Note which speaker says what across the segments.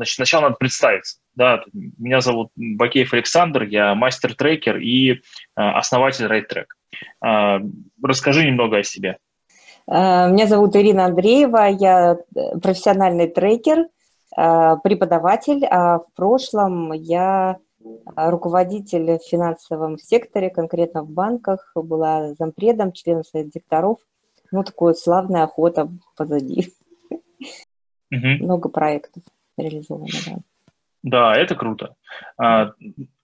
Speaker 1: значит, сначала надо представиться. Да, меня зовут Бакеев Александр, я мастер-трекер и основатель RateTrack. Расскажи немного о себе.
Speaker 2: Меня зовут Ирина Андреева, я профессиональный трекер, преподаватель, а в прошлом я руководитель в финансовом секторе, конкретно в банках, была зампредом, членом совета директоров. Ну, такое славная охота позади. Угу. Много проектов реализовано, да.
Speaker 1: Да, это круто. А,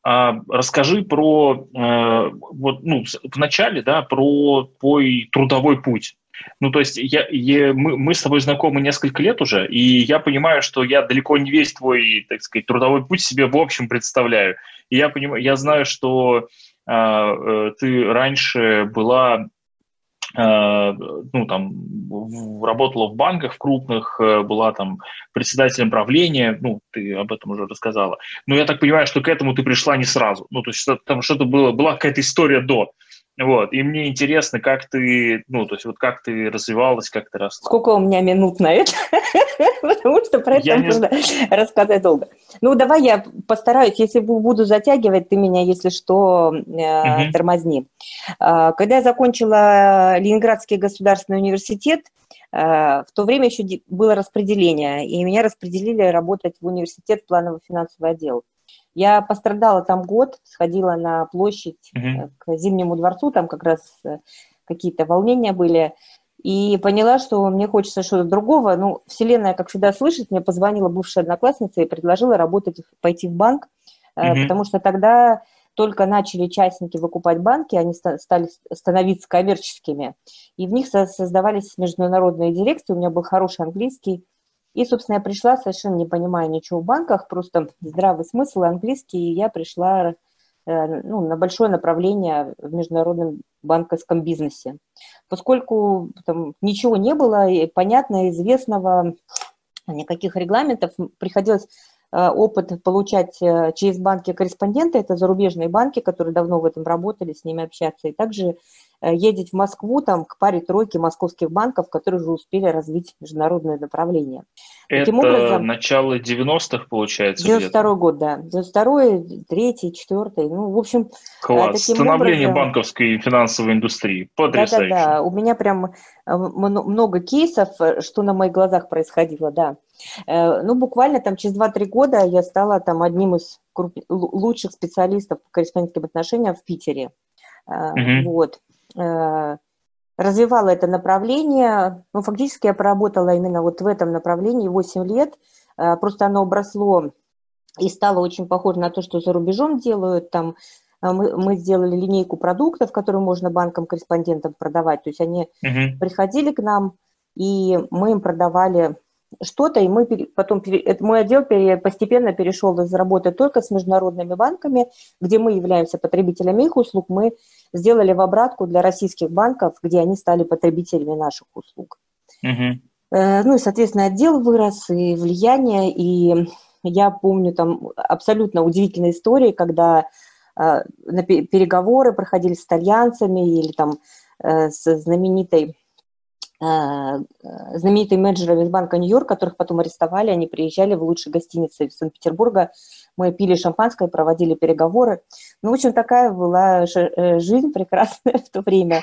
Speaker 1: а расскажи про э, вот ну в начале, да, про твой трудовой путь. Ну, то есть я, я, мы, мы с тобой знакомы несколько лет уже, и я понимаю, что я далеко не весь твой, так сказать, трудовой путь себе в общем представляю. И я понимаю, я знаю, что э, э, ты раньше была ну, там, работала в банках в крупных, э, была там председателем правления, ну, ты об этом уже рассказала. Но я так понимаю, что к этому ты пришла не сразу. Ну, то есть там что-то было, была какая-то история до. Вот, и мне интересно, как ты, ну, то есть вот как ты развивалась, как ты росла.
Speaker 2: Сколько у меня минут на это? Потому что про это можно рассказать долго. Ну, давай я постараюсь, если буду затягивать, ты меня, если что, э, тормозни. А, когда я закончила Ленинградский государственный университет, э, в то время еще было распределение, и меня распределили работать в университет планово-финансовый отдел. Я пострадала там год, сходила на площадь uh-huh. к Зимнему дворцу, там как раз э, какие-то волнения были, и поняла, что мне хочется что-то другого. Ну, Вселенная, как всегда, слышит, мне позвонила бывшая одноклассница и предложила работать, пойти в банк, uh-huh. потому что тогда только начали частники выкупать банки, они стали становиться коммерческими, и в них создавались международные дирекции, у меня был хороший английский, и, собственно, я пришла, совершенно не понимая ничего в банках, просто здравый смысл, английский, и я пришла э, ну, на большое направление в международном банковском бизнесе. Поскольку там ничего не было, и понятно, известного, никаких регламентов, приходилось э, опыт получать э, через банки корреспондента, это зарубежные банки, которые давно в этом работали, с ними общаться, и также ездить в Москву там, к паре тройки московских банков, которые уже успели развить международное направление.
Speaker 1: Это образом, начало 90-х, получается?
Speaker 2: 92-й год, да. 92-й, 3-й, 4 Ну, в общем...
Speaker 1: Класс. Становление образом, банковской и финансовой индустрии. Потрясающе.
Speaker 2: Да-да-да. У меня прям э, много кейсов, э, что на моих глазах происходило, да. Ну, буквально там через 2-3 года я стала там одним из круп... лучших специалистов по корреспондентским отношениям в Питере. Угу. Вот. Э, развивала это направление. Ну, фактически я проработала именно вот в этом направлении 8 лет. Э, просто оно обросло и стало очень похоже на то, что за рубежом делают. Там э, мы, мы сделали линейку продуктов, которые можно банкам-корреспондентам продавать. То есть они uh-huh. приходили к нам, и мы им продавали что-то, и мы потом, мой отдел постепенно перешел из работы только с международными банками, где мы являемся потребителями их услуг, мы сделали в обратку для российских банков, где они стали потребителями наших услуг. Угу. Ну и, соответственно, отдел вырос, и влияние, и я помню там абсолютно удивительные истории, когда э, на переговоры проходили с итальянцами или там э, с знаменитой Э, знаменитые менеджеры из банка Нью-Йорк, которых потом арестовали, они приезжали в лучшие гостиницы Санкт-Петербурга, мы пили шампанское, проводили переговоры. Ну, в общем, такая была э, жизнь прекрасная в то время.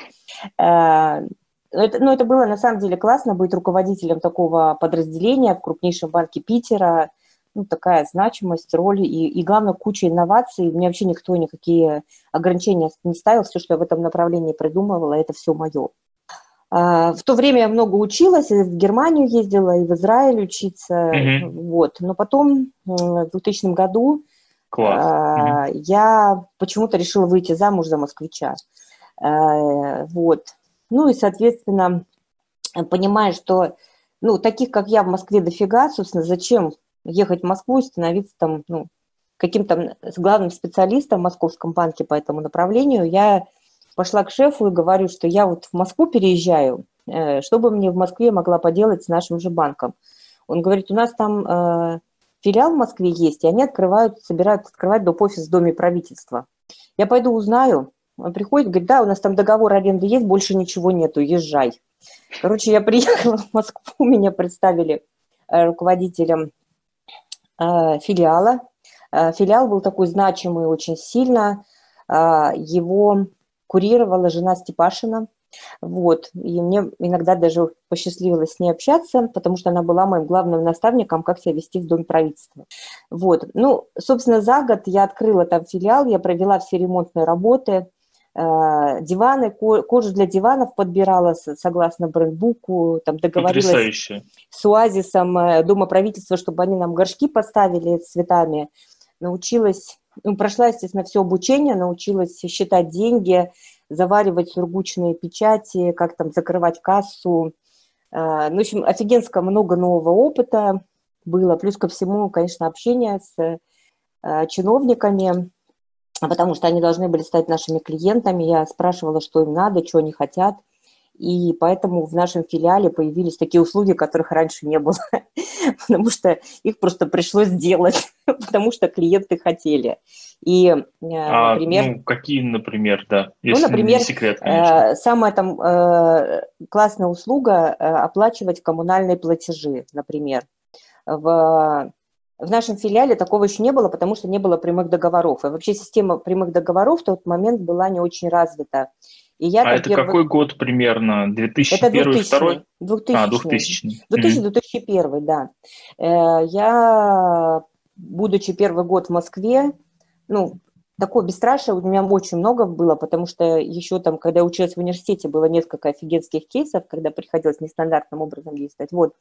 Speaker 2: Э, это, ну, это было на самом деле классно быть руководителем такого подразделения в крупнейшем банке Питера. Ну, такая значимость, роль и, и, главное, куча инноваций. Мне вообще никто никакие ограничения не ставил. Все, что я в этом направлении придумывала, это все мое. А, в то время я много училась, и в Германию ездила, и в Израиль учиться, угу. вот. Но потом в 2000 году Класс. угу. я почему-то решила выйти замуж за москвича, а, вот. Ну и, соответственно, понимая, что, ну, таких, как я в Москве дофига, собственно, зачем ехать в Москву и становиться там, ну, каким-то главным специалистом в московском банке по этому направлению, я пошла к шефу и говорю, что я вот в Москву переезжаю, э, что бы мне в Москве могла поделать с нашим же банком. Он говорит, у нас там э, филиал в Москве есть, и они открывают, собираются открывать доп. офис в Доме правительства. Я пойду узнаю. Он приходит, говорит, да, у нас там договор аренды есть, больше ничего нету, езжай. Короче, я приехала в Москву, меня представили э, руководителем филиала. Филиал был такой значимый очень сильно. Его курировала жена Степашина. Вот. И мне иногда даже посчастливилось с ней общаться, потому что она была моим главным наставником, как себя вести в Доме правительства. Вот. Ну, собственно, за год я открыла там филиал, я провела все ремонтные работы, э, диваны, кожу для диванов подбирала согласно брендбуку, там договорилась Потрясающе. с УАЗисом э, Дома правительства, чтобы они нам горшки поставили цветами. Научилась, ну, прошла, естественно, все обучение, научилась считать деньги, заваривать сургучные печати, как там закрывать кассу. А, ну, в общем, офигенско много нового опыта было. Плюс ко всему, конечно, общение с а, чиновниками, потому что они должны были стать нашими клиентами. Я спрашивала, что им надо, что они хотят – и поэтому в нашем филиале появились такие услуги, которых раньше не было, потому что их просто пришлось сделать, потому что клиенты хотели. И,
Speaker 1: э, а, например... Ну, какие, например, да, ну, если ну, например, не секрет, конечно.
Speaker 2: Э, самая там э, классная услуга – оплачивать коммунальные платежи, например. В в нашем филиале такого еще не было, потому что не было прямых договоров. И вообще система прямых договоров в тот момент была не очень развита.
Speaker 1: И я, а это первый... какой год примерно? 2001, это 2000 2000
Speaker 2: А, 2000 2000-2001, да. Э, я, будучи первый год в Москве, ну, такое бесстрашие у меня очень много было, потому что еще там, когда я училась в университете, было несколько офигенских кейсов, когда приходилось нестандартным образом действовать. Вот.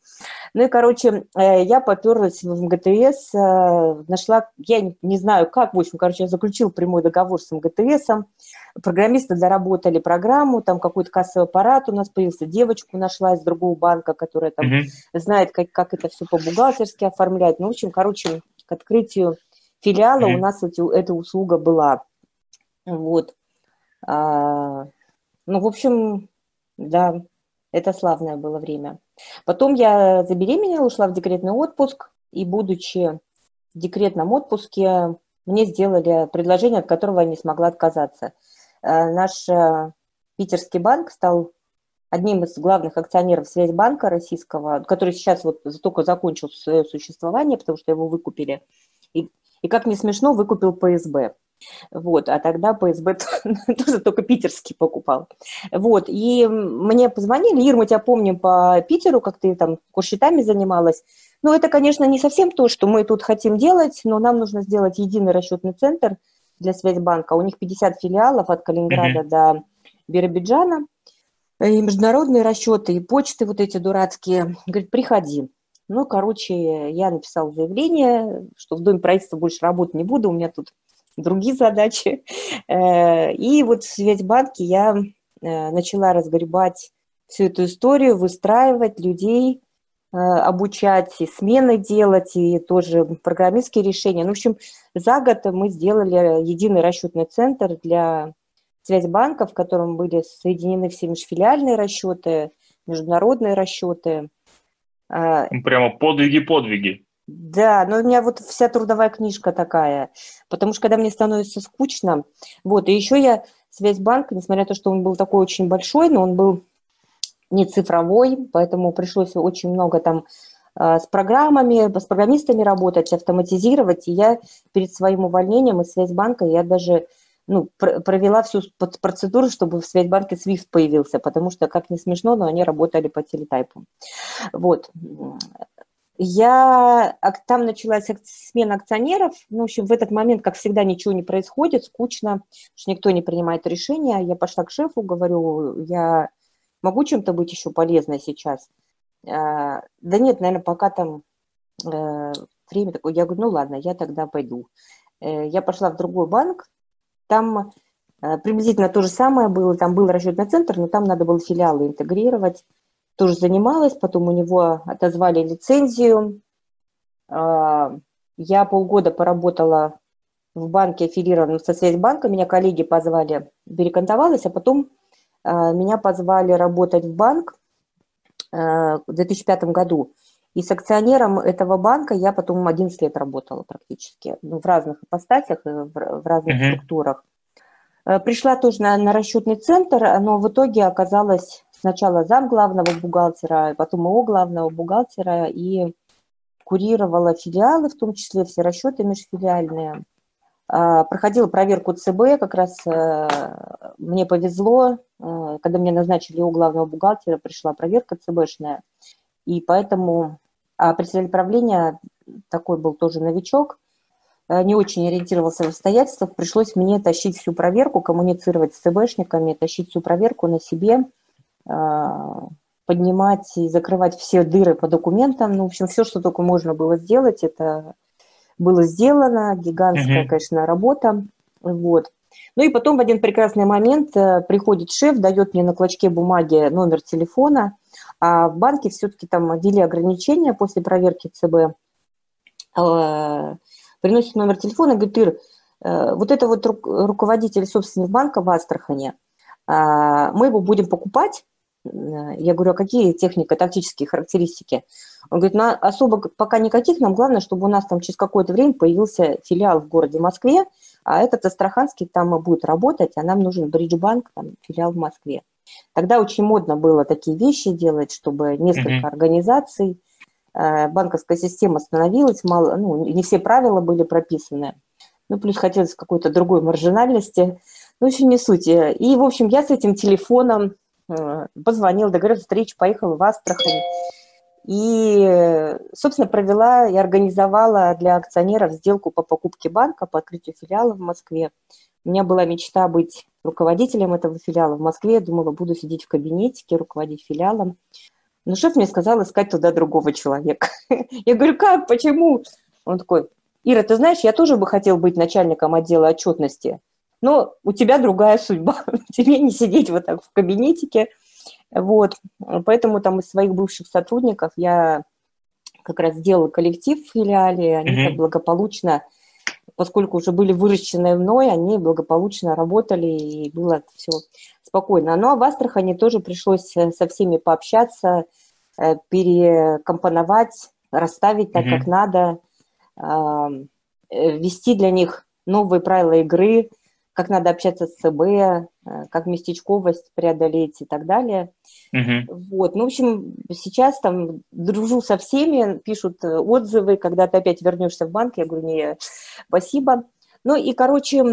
Speaker 2: Ну и, короче, э, я поперлась в МГТС, э, нашла, я не знаю как, в общем, короче, я заключил прямой договор с МГТСом, программисты доработали программу, там какой-то кассовый аппарат у нас появился, девочку нашла из другого банка, которая там mm-hmm. знает, как, как это все по-бухгалтерски оформлять. Ну, в общем, короче, открытию филиала mm-hmm. у нас эти, эта услуга была. Вот. А, ну, в общем, да, это славное было время. Потом я забеременела, ушла в декретный отпуск, и будучи в декретном отпуске, мне сделали предложение, от которого я не смогла отказаться. А, наш э, питерский банк стал одним из главных акционеров Связьбанка российского, который сейчас вот только закончил свое существование, потому что его выкупили. И и, как не смешно, выкупил ПСБ. Вот, а тогда ПСБ тоже только питерский покупал. Вот, и мне позвонили, Ир, мы тебя помним по Питеру, как ты там курсчетами занималась. Ну, это, конечно, не совсем то, что мы тут хотим делать, но нам нужно сделать единый расчетный центр для Связьбанка. У них 50 филиалов от Калининграда mm-hmm. до Биробиджана. И международные расчеты, и почты вот эти дурацкие. Говорит, приходи. Ну, короче, я написала заявление, что в Доме правительства больше работать не буду, у меня тут другие задачи. Э, и вот в Связьбанке я э, начала разгребать всю эту историю, выстраивать людей, э, обучать, и смены делать, и тоже программистские решения. Ну, в общем, за год мы сделали единый расчетный центр для Связьбанка, в котором были соединены все межфилиальные расчеты, международные расчеты –
Speaker 1: а, ну, прямо подвиги-подвиги.
Speaker 2: Да, но у меня вот вся трудовая книжка такая, потому что когда мне становится скучно, вот, и еще я Связьбанк, несмотря на то, что он был такой очень большой, но он был не цифровой, поэтому пришлось очень много там а, с программами, с программистами работать, автоматизировать, и я перед своим увольнением из Связьбанка, я даже ну, пр провела всю процедуру, чтобы в Связьбанке Swift появился, потому что, как не смешно, но они работали по телетайпу. Вот. Я, там началась смена акционеров, ну, в общем, в этот момент, как всегда, ничего не происходит, скучно, что никто не принимает решения. Я пошла к шефу, говорю, я могу чем-то быть еще полезной сейчас? А, да нет, наверное, пока там э, время такое. Я говорю, ну ладно, я тогда пойду. Э, я пошла в другой банк, там э, приблизительно то же самое было, там был расчетный центр, но там надо было филиалы интегрировать. Тоже занималась, потом у него отозвали лицензию. А, я полгода поработала в банке аффилированном со Связьбанком, меня коллеги позвали, перекантовалась, а потом а, меня позвали работать в банк э, в 2005 году. И с акционером этого банка я потом 11 лет работала практически, ну, в разных ипостасях, э, в, в разных uh-huh. структурах. Э, пришла тоже на, на расчетный центр, но в итоге оказалась сначала зам главного бухгалтера, потом его главного бухгалтера, и курировала филиалы, в том числе все расчеты межфилиальные. А, проходила проверку ЦБ, как раз э, мне повезло, когда мне назначили у главного бухгалтера, пришла проверка ЦБшная, и поэтому а председатель правления такой был тоже новичок, э, не очень ориентировался в обстоятельствах, пришлось мне тащить всю проверку, коммуницировать с ЦБшниками, тащить всю проверку на себе, поднимать и закрывать все дыры по документам. Ну, в общем, все, что только можно было сделать, это было сделано. Гигантская, mm-hmm. конечно, работа. Вот. Ну и потом в один прекрасный момент э, приходит шеф, дает мне на клочке бумаги номер телефона, а в банке все-таки там ввели ограничения после проверки ЦБ. Э, приносит номер телефона говорит, Ир, э, вот это вот руководитель собственник банка в Астрахане, мы его будем покупать, я говорю, а какие технико-тактические характеристики? Он говорит, ну, особо пока никаких, нам главное, чтобы у нас там через какое-то время появился филиал в городе Москве, а этот Астраханский там будет работать, а нам нужен Бриджбанк, там, филиал в Москве. Тогда очень модно было такие вещи делать, чтобы несколько mm-hmm. организаций, э, банковская система становилась, мало, ну, не все правила были прописаны, ну, плюс хотелось какой-то другой маржинальности, ну, очень не суть. И, в общем, я с этим телефоном Э, позвонил, договорился встречу, поехала в Астрахань. И, собственно, провела и организовала для акционеров сделку по покупке банка, по открытию филиала в Москве. У меня была мечта быть руководителем этого филиала в Москве. Я думала, буду сидеть в кабинетике, руководить филиалом. Но шеф мне сказал искать туда другого человека. Я говорю, как, почему? Он такой, Ира, ты знаешь, я тоже бы хотел быть начальником отдела отчетности но у тебя другая судьба, тебе не сидеть вот так в кабинетике, вот, поэтому там из своих бывших сотрудников я как раз сделала коллектив в филиале, они mm-hmm. так благополучно, поскольку уже были выращены мной, они благополучно работали, и было все спокойно. Ну, а в Астрахани тоже пришлось э, со всеми пообщаться, э, перекомпоновать, расставить так, mm-hmm. как надо, ввести для них новые правила игры – как надо общаться с ЦБ, э, как местечковость преодолеть и так далее. Угу. Вот, ну, в общем, сейчас там дружу со всеми, пишут э, отзывы, когда ты опять вернешься в банк, я говорю, не, спасибо. Ну и, короче,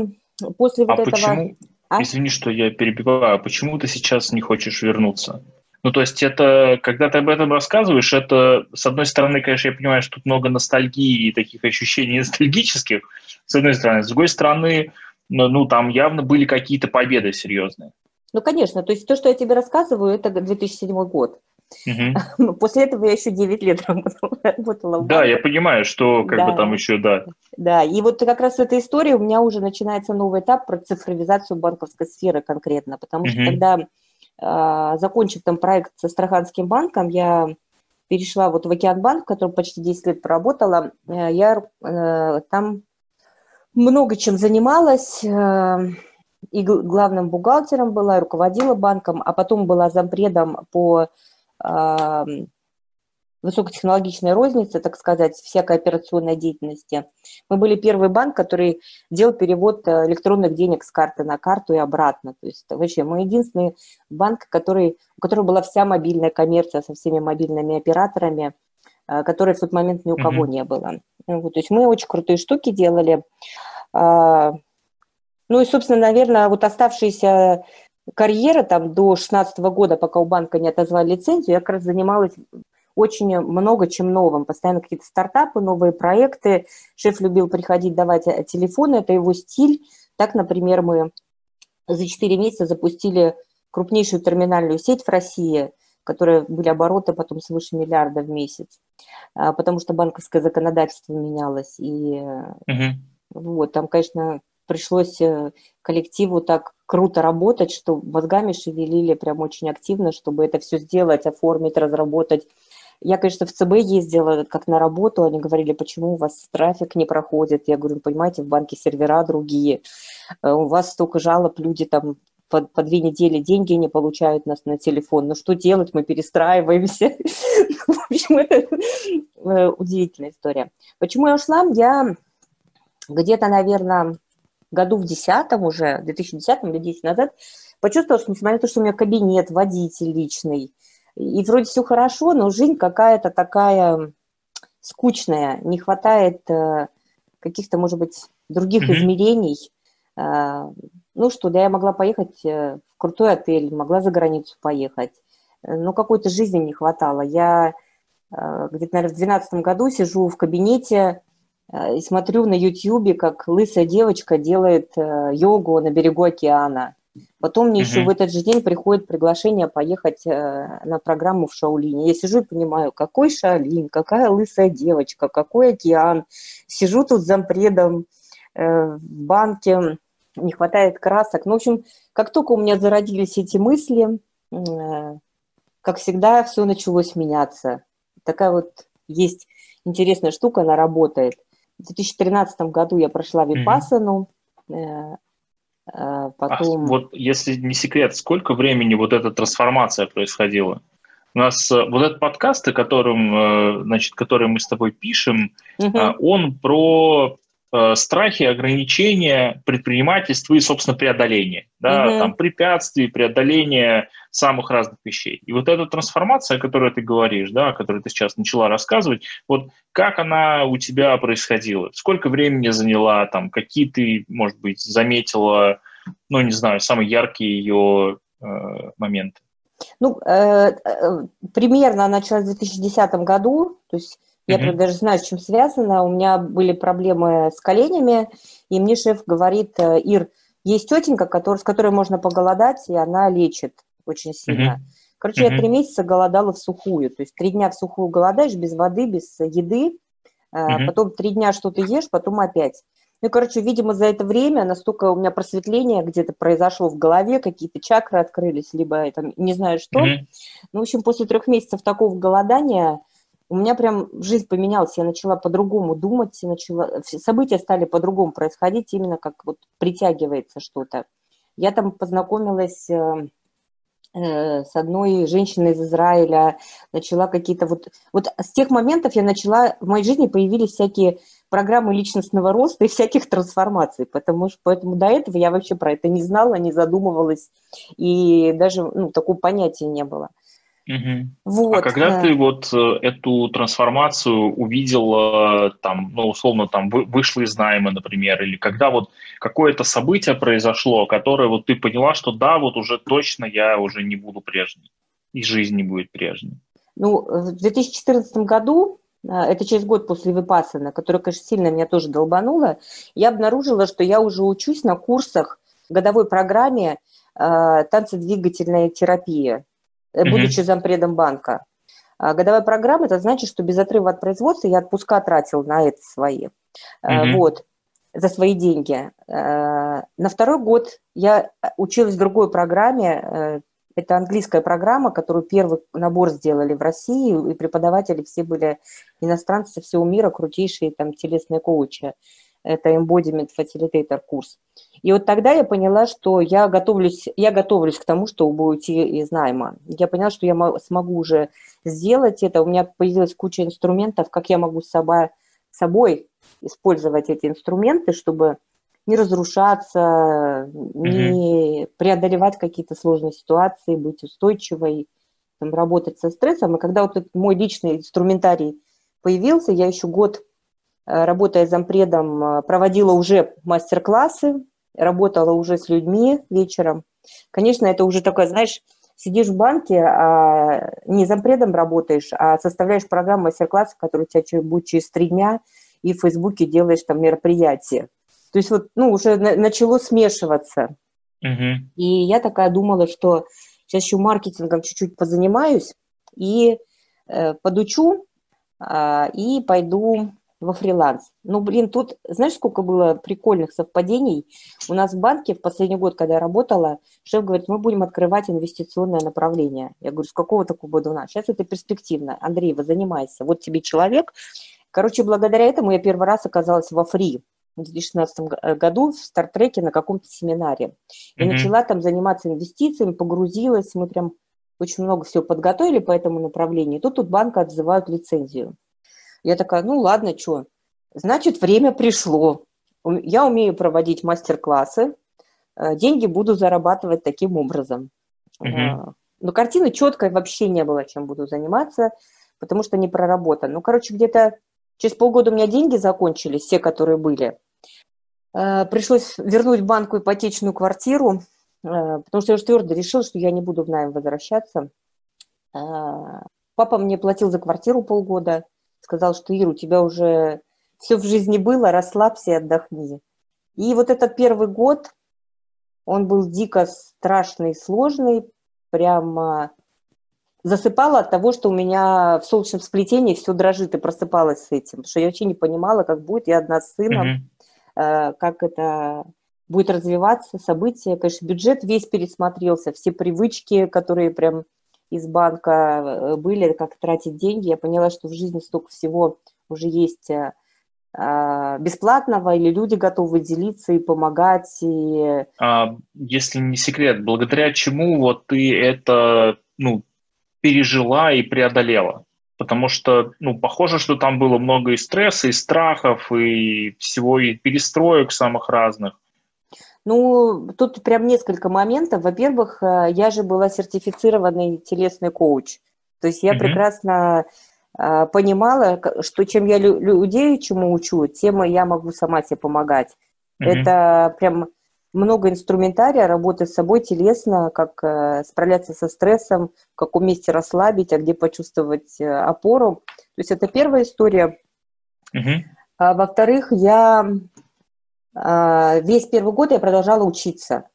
Speaker 2: после вот
Speaker 1: а
Speaker 2: этого...
Speaker 1: Почему? А? Извини, что я перебиваю, а почему ты сейчас не хочешь вернуться? Ну, то есть это, когда ты об этом рассказываешь, это, с одной стороны, конечно, я понимаю, что тут много ностальгии и таких ощущений ностальгических, с одной стороны. С другой стороны, но, ну, там явно были какие-то победы серьезные.
Speaker 2: Ну, конечно. То есть то, что я тебе рассказываю, это 2007 год. Угу. После этого я еще 9 лет работала.
Speaker 1: да, я понимаю, что как да. бы там еще, да.
Speaker 2: Да, и вот как раз эта история, у меня уже начинается новый этап про цифровизацию банковской сферы конкретно, потому угу. что когда, э, закончив там проект с Астраханским банком, я перешла вот в Океанбанк, в котором почти 10 лет проработала, э, я э, там много чем занималась, э, и главным бухгалтером была, руководила банком, а потом была зампредом по высокотехнологичной рознице, так сказать, всякой операционной деятельности. Мы были первый банк, который делал перевод э, электронных денег с карты на карту и обратно. То есть вообще мы единственный банк, который, у которого была вся мобильная коммерция со всеми мобильными операторами, которой в тот момент ни у кого mm-hmm. не было. Вот, то есть мы очень крутые штуки делали. А, ну и, собственно, наверное, вот оставшаяся карьера там до 16 года, пока у банка не отозвали лицензию, я как раз занималась очень много чем новым. Постоянно какие-то стартапы, новые проекты. Шеф любил приходить, давать э, телефоны, это его стиль. Так, например, мы за 4 месяца запустили крупнейшую терминальную сеть в России, которая были обороты потом свыше миллиарда в месяц, а, потому что банковское законодательство менялось. И угу. Вот, там, конечно, пришлось э, коллективу так круто работать, что мозгами шевелили прям очень активно, чтобы это все сделать, оформить, разработать. Я, конечно, в ЦБ ездила как на работу, они говорили, почему у вас трафик не проходит. Я говорю, «Ну, понимаете, в банке сервера другие, э, у вас столько жалоб, люди там по, по две недели деньги не получают нас на телефон. Ну что делать, мы перестраиваемся. В общем, это э, удивительная история. Почему я ушла? Я где-то, наверное, году в десятом уже, в 2010 или 10 назад, почувствовала, что несмотря на то, что у меня кабинет, водитель личный, и вроде все хорошо, но жизнь какая-то такая скучная, не хватает э, каких-то, может быть, других mm-hmm. измерений. Э, ну что, да, я могла поехать э, в крутой отель, могла за границу поехать, но какой-то жизни не хватало. Я э, где-то, наверное, в 2012 году сижу в кабинете э, и смотрю на YouTube, как лысая девочка делает э, йогу на берегу океана. Потом мне еще в этот же день приходит приглашение поехать э, на программу в Шаолине. Я сижу и понимаю, какой Шаолин, какая лысая девочка, какой океан. Сижу тут зампредом э, в банке, не хватает красок. Ну, в общем, как только у меня зародились эти мысли, э, как всегда, все началось меняться. Такая вот есть интересная штука, она работает. В 2013 году я прошла Випассану, mm-hmm.
Speaker 1: потом... А, вот если не секрет, сколько времени вот эта трансформация происходила? У нас вот этот подкаст, которым, э, значит, который мы с тобой пишем, угу. он про Э, страхи, ограничения, предпринимательства и, собственно, преодоление, да, угу. там, препятствий, преодоление самых разных вещей. И вот эта трансформация, о которой ты говоришь, да, о которой ты сейчас начала рассказывать, вот как она у тебя происходила? Сколько времени заняла, там, какие ты, может быть, заметила, ну, не знаю, самые яркие ее э, моменты?
Speaker 2: Ну, э, э, примерно началась в 2010 году, то есть я mm-hmm. даже знаю, с чем связано. У меня были проблемы с коленями, и мне шеф говорит, э, Ир, есть тетенька, который, с которой можно поголодать, и она лечит очень сильно. Mm-hmm. Короче, mm-hmm. я три месяца голодала в сухую. То есть три дня в сухую голодаешь, без воды, без еды. Mm-hmm. Потом три дня что-то ешь, потом опять. Ну, короче, видимо, за это время настолько у меня просветление где-то произошло в голове, какие-то чакры открылись, либо там не знаю что. Mm-hmm. Ну, в общем, после трех месяцев такого голодания у меня прям жизнь поменялась, я начала по-другому думать, начала, события стали по-другому происходить, именно как вот притягивается что-то. Я там познакомилась э, э, с одной женщиной из Израиля, начала какие-то вот... Вот с тех моментов я начала... В моей жизни появились всякие программы личностного роста и всяких трансформаций, потому что поэтому до этого я вообще про это не знала, не задумывалась, и даже ну, такого понятия не было.
Speaker 1: Угу. Вот. А когда ты вот э, эту трансформацию увидела, там, ну, условно, там, вышла из найма, например, или когда вот какое-то событие произошло, которое вот ты поняла, что да, вот уже точно я уже не буду прежней, и жизнь не будет прежней?
Speaker 2: Ну, в 2014 году, э, это через год после Випассана, которая, конечно, сильно меня тоже долбанула, я обнаружила, что я уже учусь на курсах годовой программе э, танцедвигательная терапия. Будучи зампредом банка. А годовая программа, это значит, что без отрыва от производства я отпуска тратил на это свои. Mm-hmm. Вот, за свои деньги. Э, на второй год я училась в другой программе, э, это английская программа, которую первый набор сделали в России, и преподаватели все были иностранцы со всего мира, крутейшие там телесные коучи. Это Embodiment Facilitator курс. И вот тогда я поняла, что я готовлюсь, я готовлюсь к тому, чтобы уйти из найма. Я поняла, что я смогу уже сделать это. У меня появилась куча инструментов, как я могу с собой, собой использовать эти инструменты, чтобы не разрушаться, не mm-hmm. преодолевать какие-то сложные ситуации, быть устойчивой, там, работать со стрессом. И когда вот этот мой личный инструментарий появился, я еще год, работая зампредом, э, проводила уже мастер-классы, работала уже с людьми вечером. Конечно, это уже такое, знаешь, сидишь в банке, а не зампредом работаешь, а составляешь программу мастер-класса, который у тебя будет через три дня, и в Фейсбуке делаешь там мероприятие. То есть вот, ну, уже начало смешиваться. Uh-huh. И я такая думала, что сейчас еще маркетингом чуть-чуть позанимаюсь и э, подучу, э, и пойду во фриланс. Ну, блин, тут, знаешь, сколько было прикольных совпадений? У нас в банке в последний год, когда я работала, шеф говорит, мы будем открывать инвестиционное направление. Я говорю, с какого такого года у нас? Сейчас это перспективно. Андрей, вы занимайся. Вот тебе человек. Короче, благодаря этому я первый раз оказалась во фри в 2016 году в Стартреке на каком-то семинаре. И mm-hmm. начала там заниматься инвестициями, погрузилась. Мы прям очень много всего подготовили по этому направлению. Тут тут банка отзывают лицензию. Я такая, ну ладно, что, значит, время пришло. Я умею проводить мастер-классы, э, деньги буду зарабатывать таким образом. Uh-huh. Но картины четкой вообще не было, чем буду заниматься, потому что не проработан. Ну, короче, где-то Через полгода у меня деньги закончились, все, которые были. Э, пришлось вернуть банку ипотечную квартиру, э, потому что я уже твердо решил, что я не буду в найм возвращаться. Папа мне платил за квартиру полгода, сказал, что Ира, у тебя уже все в жизни было, расслабься и отдохни. И вот этот первый год, он был дико страшный, сложный, прямо засыпала от того, что у меня в солнечном сплетении все дрожит и просыпалась с этим, что я вообще не понимала, как будет, я одна с сыном, mm-hmm. как это будет развиваться, события. Конечно, бюджет весь пересмотрелся, все привычки, которые прям из банка э, были, как тратить деньги, я поняла, что в жизни столько всего уже есть э, а, бесплатного, или люди готовы делиться и помогать. И...
Speaker 1: А, если не секрет, благодаря чему вот ты это ну, пережила и преодолела? Потому что, ну, похоже, что там было много и стресса, и страхов, и всего, и перестроек самых разных.
Speaker 2: Ну, тут прям несколько моментов. Во-первых, э, я же была сертифицированный телесный коуч. То есть я mm-hmm. прекрасно э, понимала, что чем я людей чему учу, тем я могу сама себе помогать. Mm-hmm. Это прям много инструментария, работы с собой телесно, как э, справляться со стрессом, в каком месте расслабить, а где почувствовать э, опору. То есть это первая история. Mm-hmm. А, во-вторых, я весь первый год я продолжала учиться.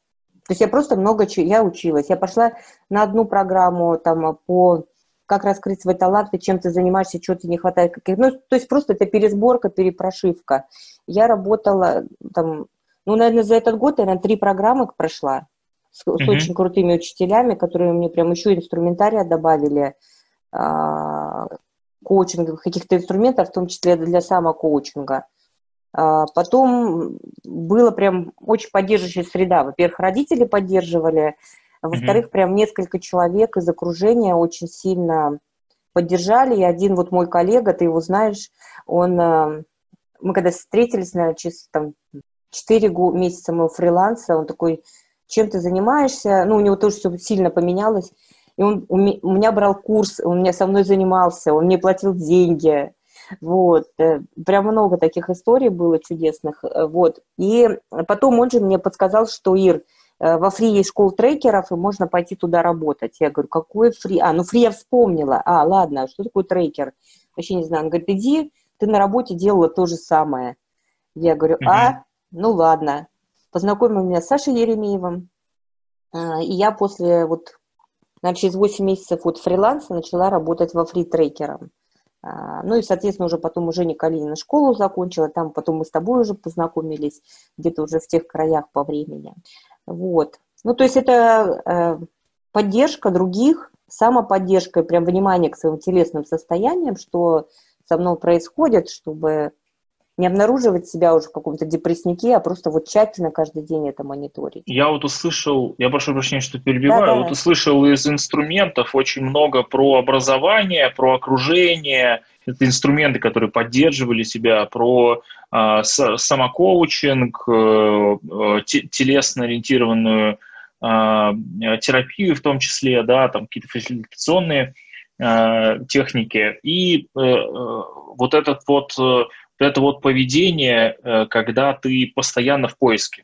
Speaker 2: То есть я просто много чего, я училась. Я пошла на одну программу там по как раскрыть свой талант, ты чем ты занимаешься, чего тебе не хватает, каких, ну, то есть просто это пересборка, перепрошивка. Я работала там, ну, наверное, за этот год, наверное, три программы прошла с, mm-hmm. с очень крутыми учителями, которые мне прям еще инструментария добавили, а, коучинговых каких-то инструментов, в том числе для самокоучинга. А, потом было прям очень поддерживающая среда. Во-первых, родители поддерживали, во-вторых, mm-hmm. прям несколько человек из окружения очень сильно поддержали. И один вот мой коллега, ты его знаешь, он... А, мы когда встретились, наверное, через там, 4 месяца моего фриланса, он такой, чем ты занимаешься? Ну, у него тоже все сильно поменялось. И он у меня брал курс, он меня со мной занимался, он мне платил деньги. Вот, э, прям много таких историй было чудесных. Э, вот, и потом он же мне подсказал, что Ир, э, во фри есть школ трекеров, и можно пойти туда работать. Я говорю, какой фри? А, ну фри я вспомнила. А, ладно, что такое трекер? Вообще не знаю. Он говорит, иди, ты на работе делала то же самое. Я говорю, а, ну ладно. Познакомил меня с Сашей Еремеевым. И я после вот, наверное, через 8 месяцев вот фриланса начала работать во фри трекером. А, ну и, соответственно, уже потом уже Женя Калинина школу закончила, там потом мы с тобой уже познакомились, где-то уже в тех краях по времени. Вот. Ну, то есть это э, поддержка других, самоподдержка и прям внимание к своим телесным состояниям, что со мной происходит, чтобы не обнаруживать себя уже в каком-то депресснике, а просто вот тщательно каждый день это мониторить.
Speaker 1: Я вот услышал, я прошу прощения, что перебиваю, да, да. вот услышал из инструментов очень много про образование, про окружение, это инструменты, которые поддерживали себя, про э, самокоучинг, э, э телесно-ориентированную э, терапию в том числе, да, там какие-то фасилитационные э, техники. И э, э вот этот вот это вот поведение, э, когда ты постоянно в поиске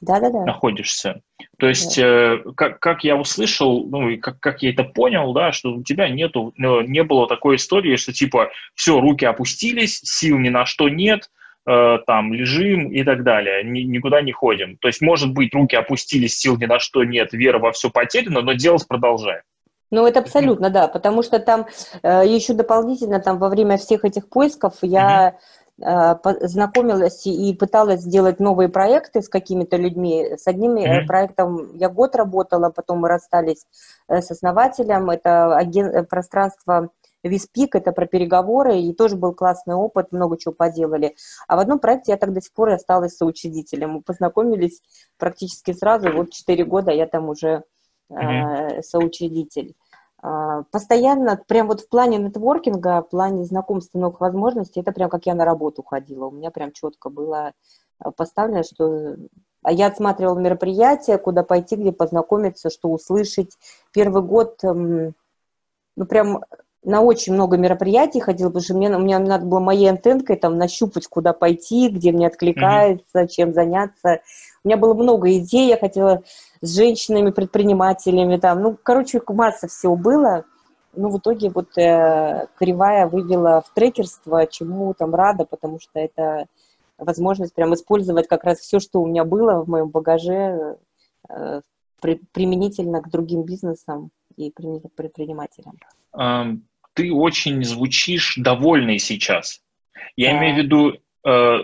Speaker 2: да, да, да.
Speaker 1: находишься. То есть, да. э, как, как я услышал, ну и как, как я это понял, да, что у тебя нету, ну, не было такой истории, что типа все, руки опустились, сил ни на что нет, э, там лежим и так далее, ни, никуда не ходим. То есть, может быть, руки опустились, сил ни на что нет, вера во все потеряна, но делать продолжаем.
Speaker 2: Ну, это абсолютно, да, потому что там э, еще дополнительно, там во время всех этих поисков я Э, знакомилась и пыталась сделать новые проекты с какими-то людьми. С одним mm-hmm. проектом я год работала, потом мы расстались э, с основателем. Это аген... пространство Виспик, это про переговоры, и тоже был классный опыт, много чего поделали. А в одном проекте я так до сих пор и осталась соучредителем. Мы познакомились практически сразу, вот 4 года я там уже mm-hmm. э, соучредитель. А, постоянно, прям вот в плане нетворкинга, в плане знакомства новых возможностей, это прям как я на работу ходила. У меня прям четко было а, поставлено, что а я отсматривала мероприятия, куда пойти, где познакомиться, что услышать. Первый год, эм, ну прям на очень много мероприятий ходила, потому что мне, мне надо было моей антенкой там нащупать, куда пойти, где мне откликается, mm-hmm. чем заняться. У меня было много идей, я хотела с женщинами, предпринимателями, там, ну, короче, масса всего было. Ну, в итоге вот э, кривая вывела в трекерство, чему там рада, потому что это возможность прям использовать как раз все, что у меня было в моем багаже, э, при, применительно к другим бизнесам и предпринимателям.
Speaker 1: Ты очень звучишь довольной сейчас. Я да. имею в виду, э,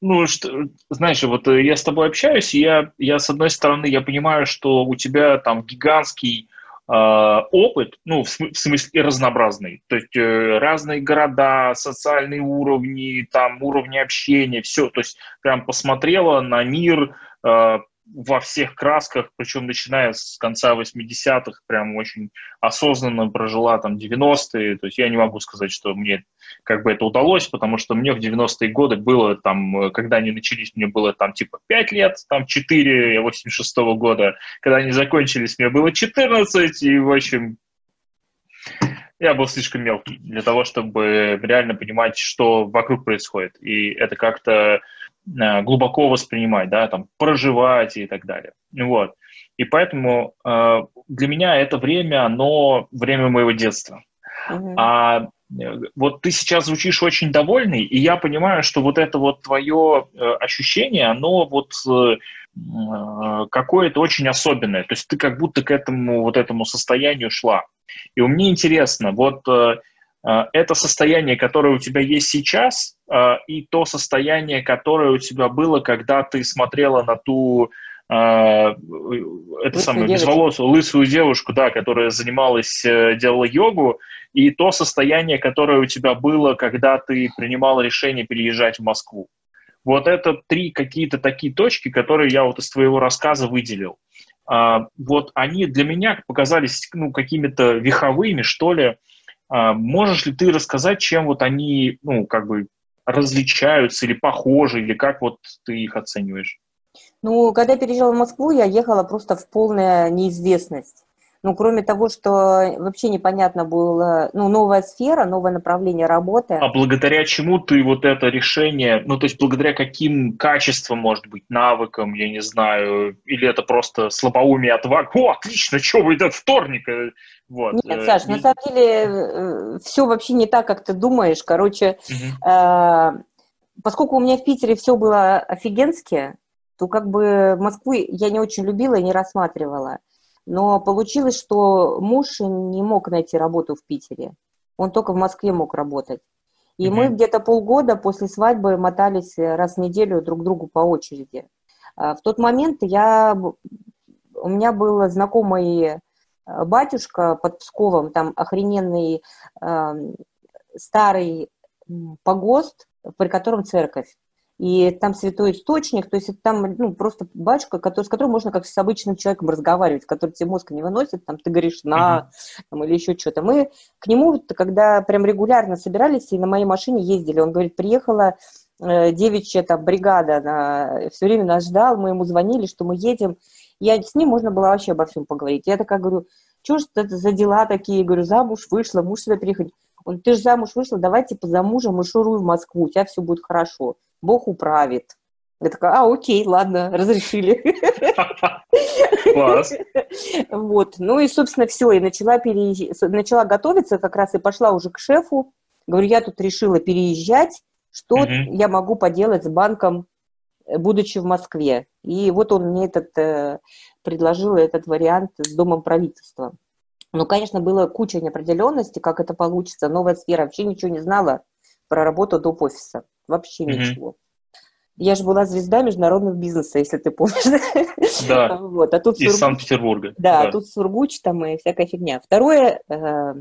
Speaker 1: ну, что, знаешь, вот я с тобой общаюсь, и я, я, с одной стороны, я понимаю, что у тебя там гигантский э, опыт, ну, в, в смысле разнообразный, то есть э, разные города, социальные уровни, там, уровни общения, все, то есть прям посмотрела на мир, э, во всех красках, причем начиная с конца 80-х, прям очень осознанно прожила там 90-е, то есть я не могу сказать, что мне как бы это удалось, потому что мне в 90-е годы было там, когда они начались, мне было там типа 5 лет, там 4, 86 -го года, когда они закончились, мне было 14, и в общем я был слишком мелкий для того, чтобы реально понимать, что вокруг происходит, и это как-то глубоко воспринимать, да, там, проживать и так далее. Вот. И поэтому э, для меня это время, оно время моего детства. Mm-hmm. А э, вот ты сейчас звучишь очень довольный, и я понимаю, что вот это вот твое э, ощущение, оно вот э, э, какое-то очень особенное. То есть ты как будто к этому вот этому состоянию шла. И у меня интересно, вот э, э это состояние, которое у тебя есть сейчас, а, и то состояние, которое у тебя было, когда ты смотрела на ту Uh, это самое безволосую, лысую девушку, да, которая занималась, э, делала йогу, и то состояние, которое у тебя было, когда ты принимала решение переезжать в Москву. Вот это три какие-то такие точки, которые я вот из твоего рассказа выделил. Вот они для меня показались ну, какими-то веховыми, что ли. Uh, можешь ли ты рассказать, чем вот они, ну, как бы различаются или похожи, или как вот ты их оцениваешь?
Speaker 2: Ну, когда я переезжала в Москву, я ехала просто в полная неизвестность. Ну, кроме того, что вообще непонятно было, ну, новая сфера, новое направление работы.
Speaker 1: А благодаря чему ты вот это решение, ну, то есть благодаря каким качествам, может быть, навыкам, я не знаю, или это просто слабоумие, отваг? О, отлично, что вы, этот вторник?
Speaker 2: Вот. Нет, э, Саш, на самом деле э, все вообще не так, как ты думаешь. Короче, угу. э, поскольку у меня в Питере все было офигенски, то как бы Москву я не очень любила и не рассматривала. Но получилось, что муж не мог найти работу в Питере. Он только в Москве мог работать. И мы где-то полгода после свадьбы мотались раз в неделю друг к другу по очереди. А, в тот момент я, у меня был знакомый батюшка под Псковом, там охрененный э, старый погост, при котором церковь. И там святой источник, то есть там ну, просто батюшка, который, с которым можно как с обычным человеком разговаривать, который тебе мозг не выносит, там ты говоришь на, там, или еще что-то. Мы к нему, когда прям регулярно собирались и на моей машине ездили, он говорит, приехала э, девичья там бригада, она все время нас ждал, мы ему звонили, что мы едем, я с ним можно было вообще обо всем поговорить. Я такая говорю, что ж это за дела такие? Говорю, замуж вышла, муж сюда приехать. Он, ты же замуж вышла, давай типа за мужем и шуруй в Москву, у тебя все будет хорошо. Бог управит. Я такая, а, окей, ладно, разрешили. Класс. Вот, ну и, собственно, все, и начала, переезж... начала готовиться как раз и пошла уже к шефу. Говорю, я тут решила переезжать, что я могу поделать с банком, будучи в Москве. И вот он мне этот, э, предложил этот вариант с домом правительства. Ну, конечно, было куча неопределенности, как это получится. Новая сфера, вообще ничего не знала про работу доп. офиса. Вообще mm-hmm. ничего. Я же была звезда международного бизнеса, если ты помнишь.
Speaker 1: Да, вот. а тут из Сургуч, Санкт-Петербурга.
Speaker 2: Да, да, тут Сургуч там и всякая фигня. Второе, э,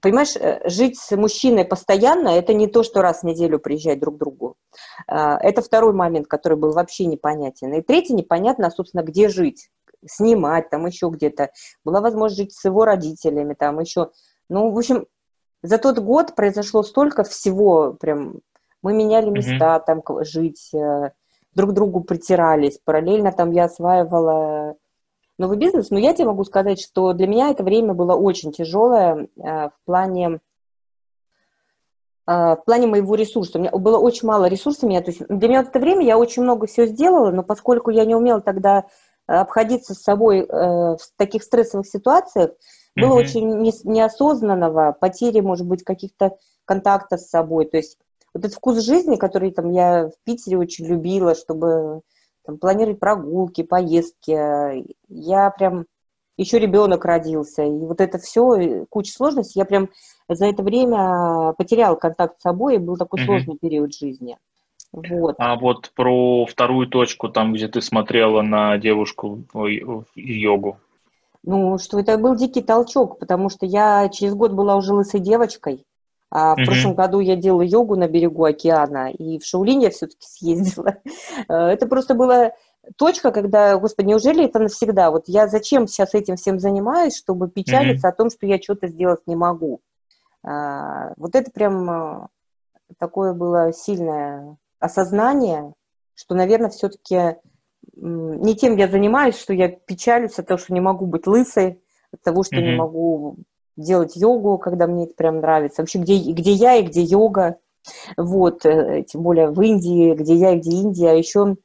Speaker 2: понимаешь, э, жить с мужчиной постоянно, это не то, что раз в неделю приезжать друг к другу. Э, это второй момент, который был вообще непонятен. И третий, непонятно, собственно, где жить снимать, там еще где-то. Была возможность жить с его родителями, там еще. Ну, в общем, за тот год произошло столько всего, прям мы меняли места, mm-hmm. там жить, э, друг другу притирались. Параллельно там я осваивала новый бизнес, но я тебе могу сказать, что для меня это время было очень тяжелое в плане в плане моего ресурса. У меня было очень мало ресурсов. Меня, то есть для меня в это время я очень много всего сделала, но поскольку я не умела тогда обходиться с собой в таких стрессовых ситуациях, было mm-hmm. очень не, неосознанного, потери, может быть, каких-то контактов с собой. То есть вот этот вкус жизни, который там я в Питере очень любила, чтобы там, планировать прогулки, поездки, я прям еще ребенок родился, и вот это все, куча сложностей, я прям за это время потеряла контакт с собой, и был такой mm-hmm. сложный период жизни.
Speaker 1: Вот. А вот про вторую точку, там, где ты смотрела на девушку в йогу.
Speaker 2: Ну, что это был дикий толчок, потому что я через год была уже лысой девочкой, а в mm-hmm. прошлом году я делала йогу на берегу океана, и в Шаулин я все-таки съездила. Э, это просто была точка, когда, господи, неужели это навсегда? Вот я зачем сейчас этим всем занимаюсь, чтобы печалиться mm-hmm. о том, что я что-то сделать не могу? А, вот это прям э, такое было сильное осознание, что, наверное, все-таки не тем я занимаюсь, что я печалюсь от того, что не могу быть лысой, от того, что mm-hmm. не могу делать йогу, когда мне это прям нравится. Вообще, где, где я и где йога. Вот, э, тем более в Индии, где я и где Индия. А еще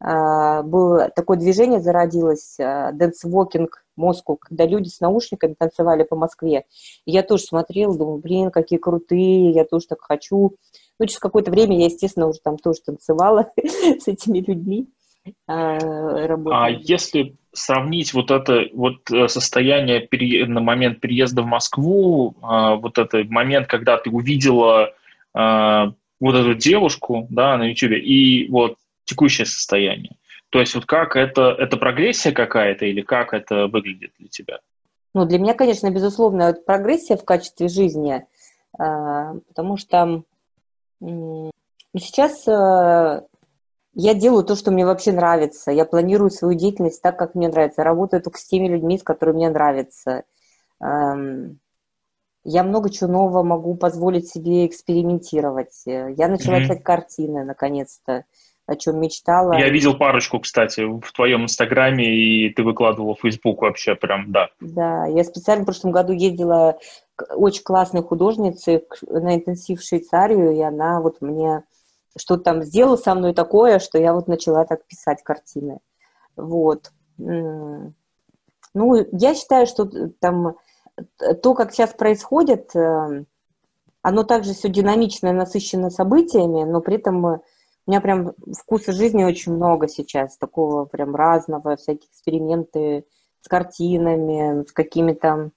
Speaker 2: было такое движение зародилось, а, Walking Moscow, когда люди с наушниками танцевали по Москве. И я тоже смотрела, думаю, блин, какие крутые, я тоже так хочу. Ну, через какое-то время я, естественно, уже там тоже танцевала с этими людьми.
Speaker 1: А, а если сравнить вот это вот э, состояние пере... на момент переезда в Москву, а, вот этот момент, когда ты увидела а, вот эту девушку, да, на YouTube, и вот текущее состояние. То есть вот как это, это прогрессия какая-то или как это выглядит для тебя?
Speaker 2: Ну, для меня, конечно, безусловно, это прогрессия в качестве жизни, потому что ну, сейчас э, я делаю то, что мне вообще нравится. Я планирую свою деятельность так, как мне нравится. Работаю только с теми людьми, с которыми мне нравится. Я много чего нового могу позволить себе экспериментировать. Я начала mm-hmm. писать картины, наконец-то, о чем мечтала.
Speaker 1: Я видел парочку, кстати, в твоем инстаграме, и ты выкладывала в Facebook вообще прям, да.
Speaker 2: Да, я специально в прошлом году ездила к очень классной художнице на интенсив в Швейцарию, и она вот мне что-то там сделал со мной такое, что я вот начала так писать картины. Вот. Ну, я считаю, что там то, как сейчас происходит, э, оно также все динамично и насыщено событиями, но при этом у меня прям вкуса жизни очень много сейчас, такого прям разного, всякие эксперименты с картинами, с какими-то,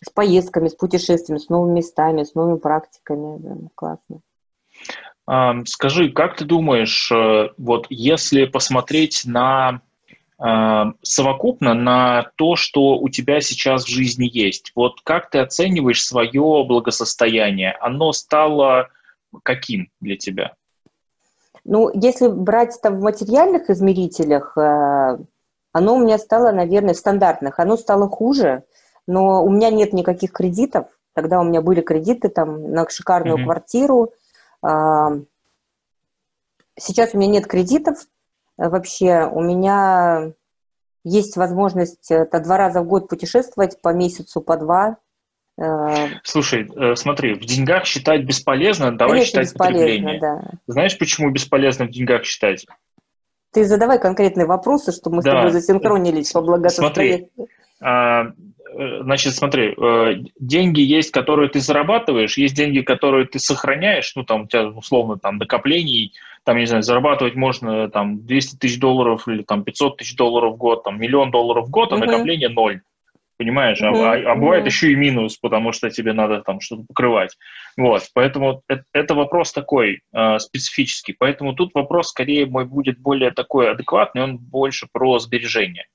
Speaker 2: с поездками, с путешествиями, с новыми местами, с новыми практиками. Да, классно.
Speaker 1: Скажи, как ты думаешь, э, вот если посмотреть на э, совокупно на то, что у тебя сейчас в жизни есть, вот как ты оцениваешь свое благосостояние? Оно стало каким для тебя?
Speaker 2: Ну, если брать там в материальных измерителях, э, оно у меня стало, наверное, в стандартных, оно стало хуже, но у меня нет никаких кредитов. Тогда у меня были кредиты там на шикарную mm-hmm. квартиру, Сейчас у меня нет кредитов э, вообще. У меня есть возможность это два раза в год путешествовать по месяцу, по два.
Speaker 1: Э. Слушай, э, смотри, в деньгах считать бесполезно, давай Конечно, считать потребление. Да. Знаешь, почему бесполезно в деньгах считать?
Speaker 2: Ты задавай конкретные вопросы, чтобы мы да. с тобой засинхронились по благосостоянию. Смотри,
Speaker 1: а, Э, значит, смотри, деньги есть, которые ты зарабатываешь, есть деньги, которые ты сохраняешь, ну, там, у тебя, условно, там, накоплений, там, не знаю, зарабатывать можно, там, 200 тысяч долларов или, там, 500 тысяч долларов в год, там, миллион долларов в год, а uh-huh. накопление ноль. Понимаешь? Uh-huh. А, а бывает uh-huh. еще и минус, потому что тебе надо там что-то покрывать. Вот, поэтому это, это вопрос такой э, специфический. Поэтому тут вопрос скорее мой будет более такой адекватный, он больше про сбережения.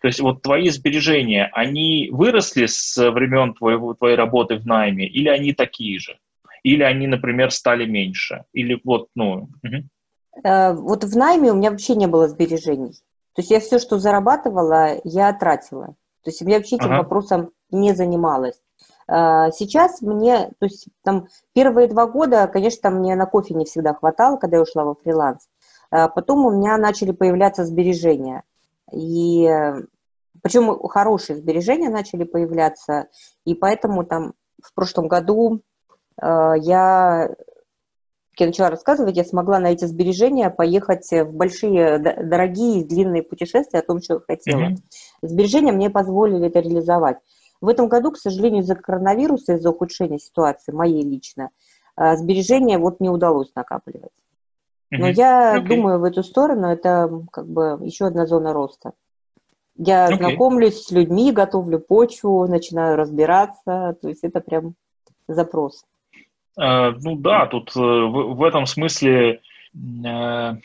Speaker 1: То есть вот твои сбережения, они выросли с времен твоего, твоей работы в найме или они такие же? Или они, например, стали меньше? Или вот, ну...
Speaker 2: Угу. Вот в найме у меня вообще не было сбережений. То есть я все, что зарабатывала, я тратила. То есть я вообще этим ага. вопросом не занималась. Э, сейчас мне, то есть там первые два года, конечно, мне на кофе не всегда хватало, когда я ушла во фриланс. Потом у меня начали появляться сбережения. И причем хорошие сбережения начали появляться, и поэтому там в прошлом году э, я, как я начала рассказывать, я смогла на эти сбережения поехать в большие, дорогие, длинные путешествия о том, что я хотела. Mm-hmm. Сбережения мне позволили это реализовать. В этом году, к сожалению, из-за коронавируса, из-за ухудшения ситуации, моей лично, э, сбережения вот не удалось накапливать. Но mm-hmm. я okay. думаю в эту сторону, это как бы еще одна зона роста. Я okay. знакомлюсь с людьми, готовлю почву, начинаю разбираться, то есть это прям запрос.
Speaker 1: Uh, ну да, тут uh, в, в этом смысле uh,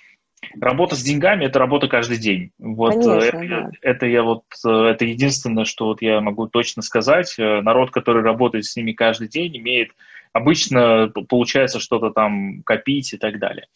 Speaker 1: работа с деньгами это работа каждый день. Вот Конечно, это, да. это я вот это единственное, что вот я могу точно сказать. Народ, который работает с ними каждый день, имеет обычно получается что-то там копить и так далее.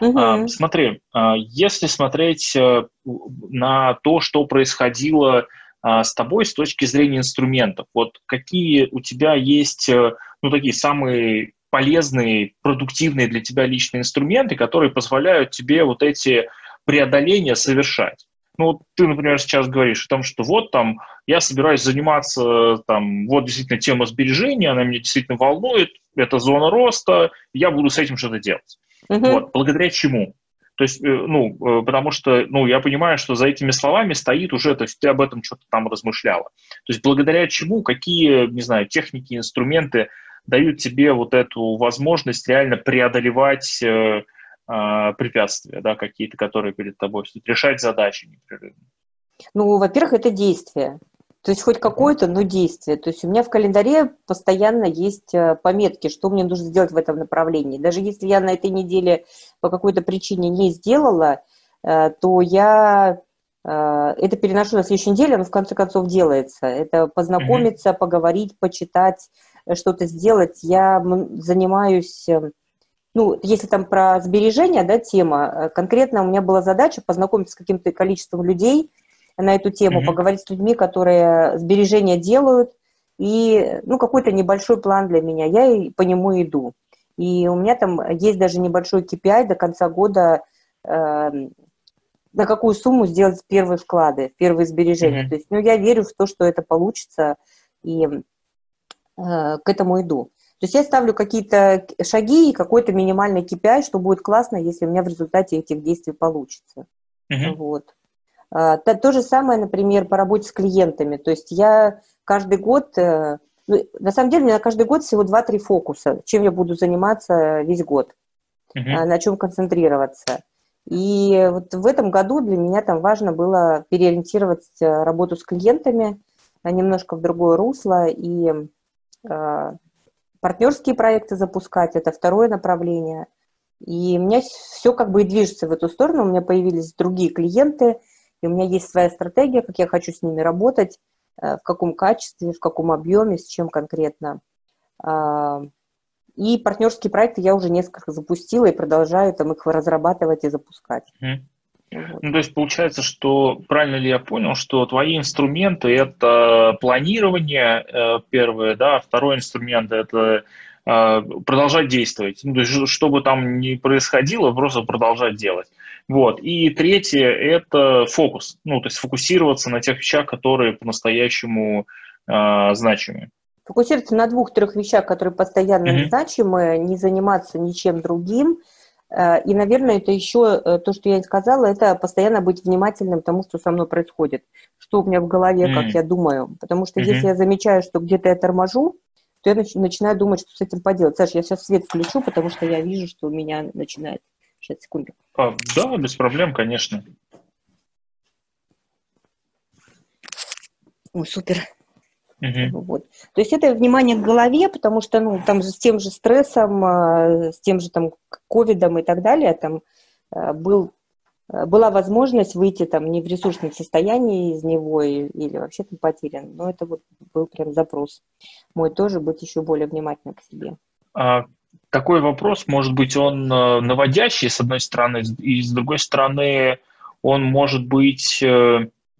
Speaker 1: Угу. Смотри, а, если смотреть э, на то, что происходило а, с тобой с точки зрения инструментов, вот какие у тебя есть, э, ну, такие самые полезные, продуктивные для тебя личные инструменты, которые позволяют тебе вот эти преодоления совершать. Ну, вот ты, например, сейчас говоришь о том, что вот там я собираюсь заниматься, там, вот действительно тема сбережения, она меня действительно волнует, это зона роста, я буду с этим что-то делать. Угу. Вот, благодаря чему? То есть, э, ну, э, потому что, ну, я понимаю, что за этими словами стоит уже, то есть ты об этом что-то там размышляла. То есть благодаря чему, какие, не знаю, техники, инструменты дают тебе вот эту возможность реально преодолевать э, э, препятствия, да, какие-то, которые перед тобой, решать задачи непрерывно.
Speaker 2: Ну, во-первых, это действие. То есть хоть какое-то, но действие. То есть у меня в календаре постоянно есть э, пометки, что мне нужно сделать в этом направлении. Даже если я на этой неделе по какой-то причине не сделала, э, то я э, это переношу на следующую неделю, оно в конце концов делается. Это познакомиться, mm-hmm. поговорить, почитать, что-то сделать. Я занимаюсь, ну, если там про сбережения, да, тема, конкретно у меня была задача познакомиться с каким-то количеством людей – на эту тему, mm-hmm. поговорить с людьми, которые сбережения делают, и, ну, какой-то небольшой план для меня, я и по нему иду. И у меня там есть даже небольшой KPI до конца года, э, на какую сумму сделать первые вклады, первые сбережения. Mm-hmm. То есть, ну, я верю в то, что это получится, и э, к этому иду. То есть я ставлю какие-то шаги и какой-то минимальный KPI, что будет классно, если у меня в результате этих действий получится. Mm-hmm. Вот. А, то, то же самое, например, по работе с клиентами. То есть я каждый год, э, ну, на самом деле, у меня каждый год всего 2-3 фокуса, чем я буду заниматься весь год, uh-huh. на чем концентрироваться. И вот в этом году для меня там важно было переориентировать э, работу с клиентами немножко в другое русло и э, партнерские проекты запускать, это второе направление. И у меня все как бы и движется в эту сторону, у меня появились другие клиенты – и у меня есть своя стратегия, как я хочу с ними работать, э, в каком качестве, в каком объеме, с чем конкретно. А, и партнерские проекты я уже несколько запустила и продолжаю там их разрабатывать и запускать.
Speaker 1: Вот. Ну, то есть получается, что правильно ли я понял, что твои инструменты это планирование э, первое, да, второй инструмент это э, продолжать действовать. Ну, то есть, что бы там ни происходило, просто продолжать делать. Вот. И третье – это фокус. Ну, то есть фокусироваться на тех вещах, которые по-настоящему э, значимы.
Speaker 2: Фокусироваться на двух-трех вещах, которые постоянно mm-hmm. значимы, не заниматься ничем другим. А, и, наверное, это еще э, то, что я сказала, это постоянно быть внимательным тому, что со мной происходит, что у меня в голове, mm-hmm. как я думаю. Потому что mm-hmm. если я замечаю, что где-то я торможу, то я начинаю думать, что с этим поделать. Саша, я сейчас свет включу, потому что я вижу, что у меня начинает Сейчас, секунду.
Speaker 1: А, да, без проблем, конечно.
Speaker 2: Ой, супер. Угу. Вот. То есть это внимание к голове, потому что ну, там же с тем же стрессом, а, с тем же там ковидом и так далее, там а, был, была возможность выйти там не в ресурсном состоянии из него или вообще там потерян. Но это вот был прям запрос мой тоже, быть еще более внимательным к себе.
Speaker 1: А такой вопрос, может быть, он э, наводящий, с одной стороны, и с другой стороны, он может быть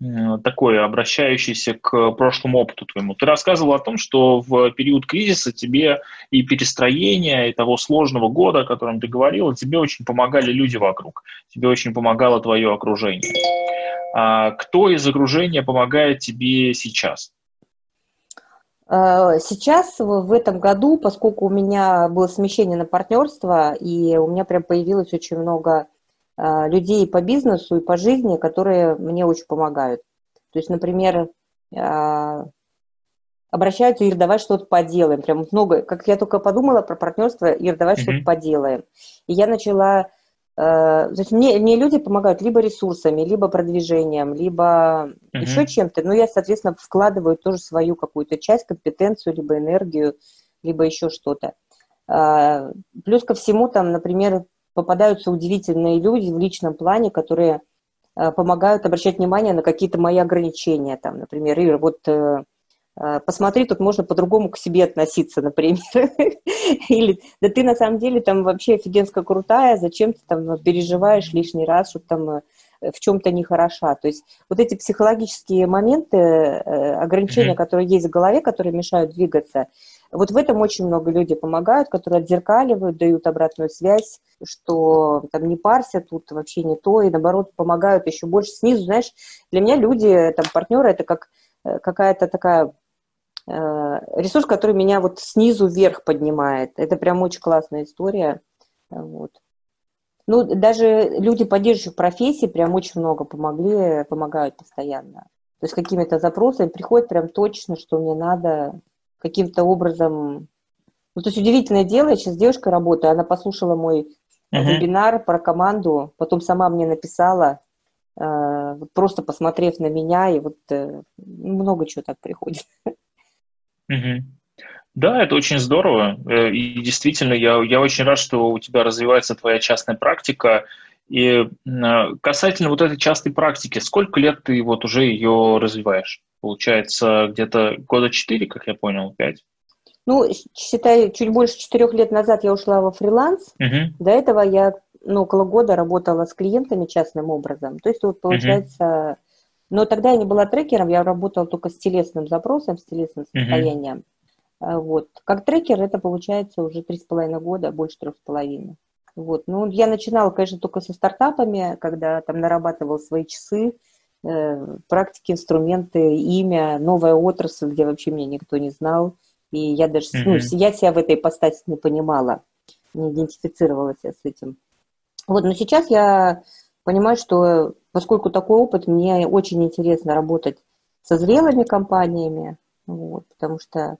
Speaker 1: э, такой, обращающийся к прошлому опыту твоему. Ты рассказывал о том, что в период кризиса тебе и перестроения, и того сложного года, о котором ты говорила, тебе очень помогали люди вокруг, тебе очень помогало твое окружение. А, кто из окружения помогает тебе сейчас?
Speaker 2: Э, сейчас, в этом году, поскольку у меня было смещение на партнерство, и у меня прям появилось очень много людей по бизнесу и по жизни, которые мне очень помогают. То есть, например, э, обращаются, Ир, давай что-то поделаем. Прям много, как я только подумала про партнерство, Ир, давай mm-hmm. что-то поделаем. И я начала то есть мне, мне люди помогают либо ресурсами, либо продвижением, либо uh-huh. еще чем-то. Но я, соответственно, вкладываю тоже свою какую-то часть, компетенцию, либо энергию, либо еще что-то. А, плюс ко всему, там, например, попадаются удивительные люди в личном плане, которые а, помогают обращать внимание на какие-то мои ограничения. Там, например, Ира, вот э, а, посмотри, тут можно по-другому к себе относиться, например. Или, да ты на самом деле там вообще офигенско крутая, зачем ты там переживаешь лишний раз, что там э, в чем-то нехороша. То есть вот эти психологические моменты, э, ограничения, mm-hmm. которые есть в голове, которые мешают двигаться, вот в этом очень много людей помогают, которые отзеркаливают, дают обратную связь, что там не парься, тут вообще не то, и наоборот помогают еще больше снизу. Знаешь, для меня люди, там партнеры, это как э, какая-то такая Э, ресурс, который меня вот снизу вверх поднимает. Это прям очень классная история. Вот. Ну, даже люди, поддерживающих профессии, прям очень много помогли, помогают постоянно. То есть какими-то запросами приходят прям точно, что мне надо каким-то образом... Ну, то есть удивительное дело, я сейчас с девушкой работаю, она послушала мой uh-huh. вебинар про команду, потом сама мне написала, э, просто посмотрев на меня, и вот э, много чего так приходит.
Speaker 1: Угу. Да, это очень здорово. Э, и действительно, я, я очень рад, что у тебя развивается твоя частная практика. И а, касательно вот этой частной практики, сколько лет ты вот уже ее развиваешь? Получается, где-то года четыре, как я понял, пять?
Speaker 2: Ну, считай, чуть больше четырех лет назад я ушла во фриланс. Угу. До этого я ну, около года работала с клиентами частным образом. То есть, вот получается, угу. Но тогда я не была трекером, я работала только с телесным запросом, с телесным состоянием. Uh-huh. Вот. Как трекер это получается уже три с половиной года, больше трех с половиной. Вот. Ну, я начинала, конечно, только со стартапами, когда там нарабатывал свои часы, э, практики, инструменты, имя, новая отрасль, где вообще меня никто не знал. И я даже, uh-huh. ну, я себя в этой ипостаси не понимала, не идентифицировала себя с этим. Вот, но сейчас я понимаю, что поскольку такой опыт, мне очень интересно работать со зрелыми компаниями, вот, потому что а,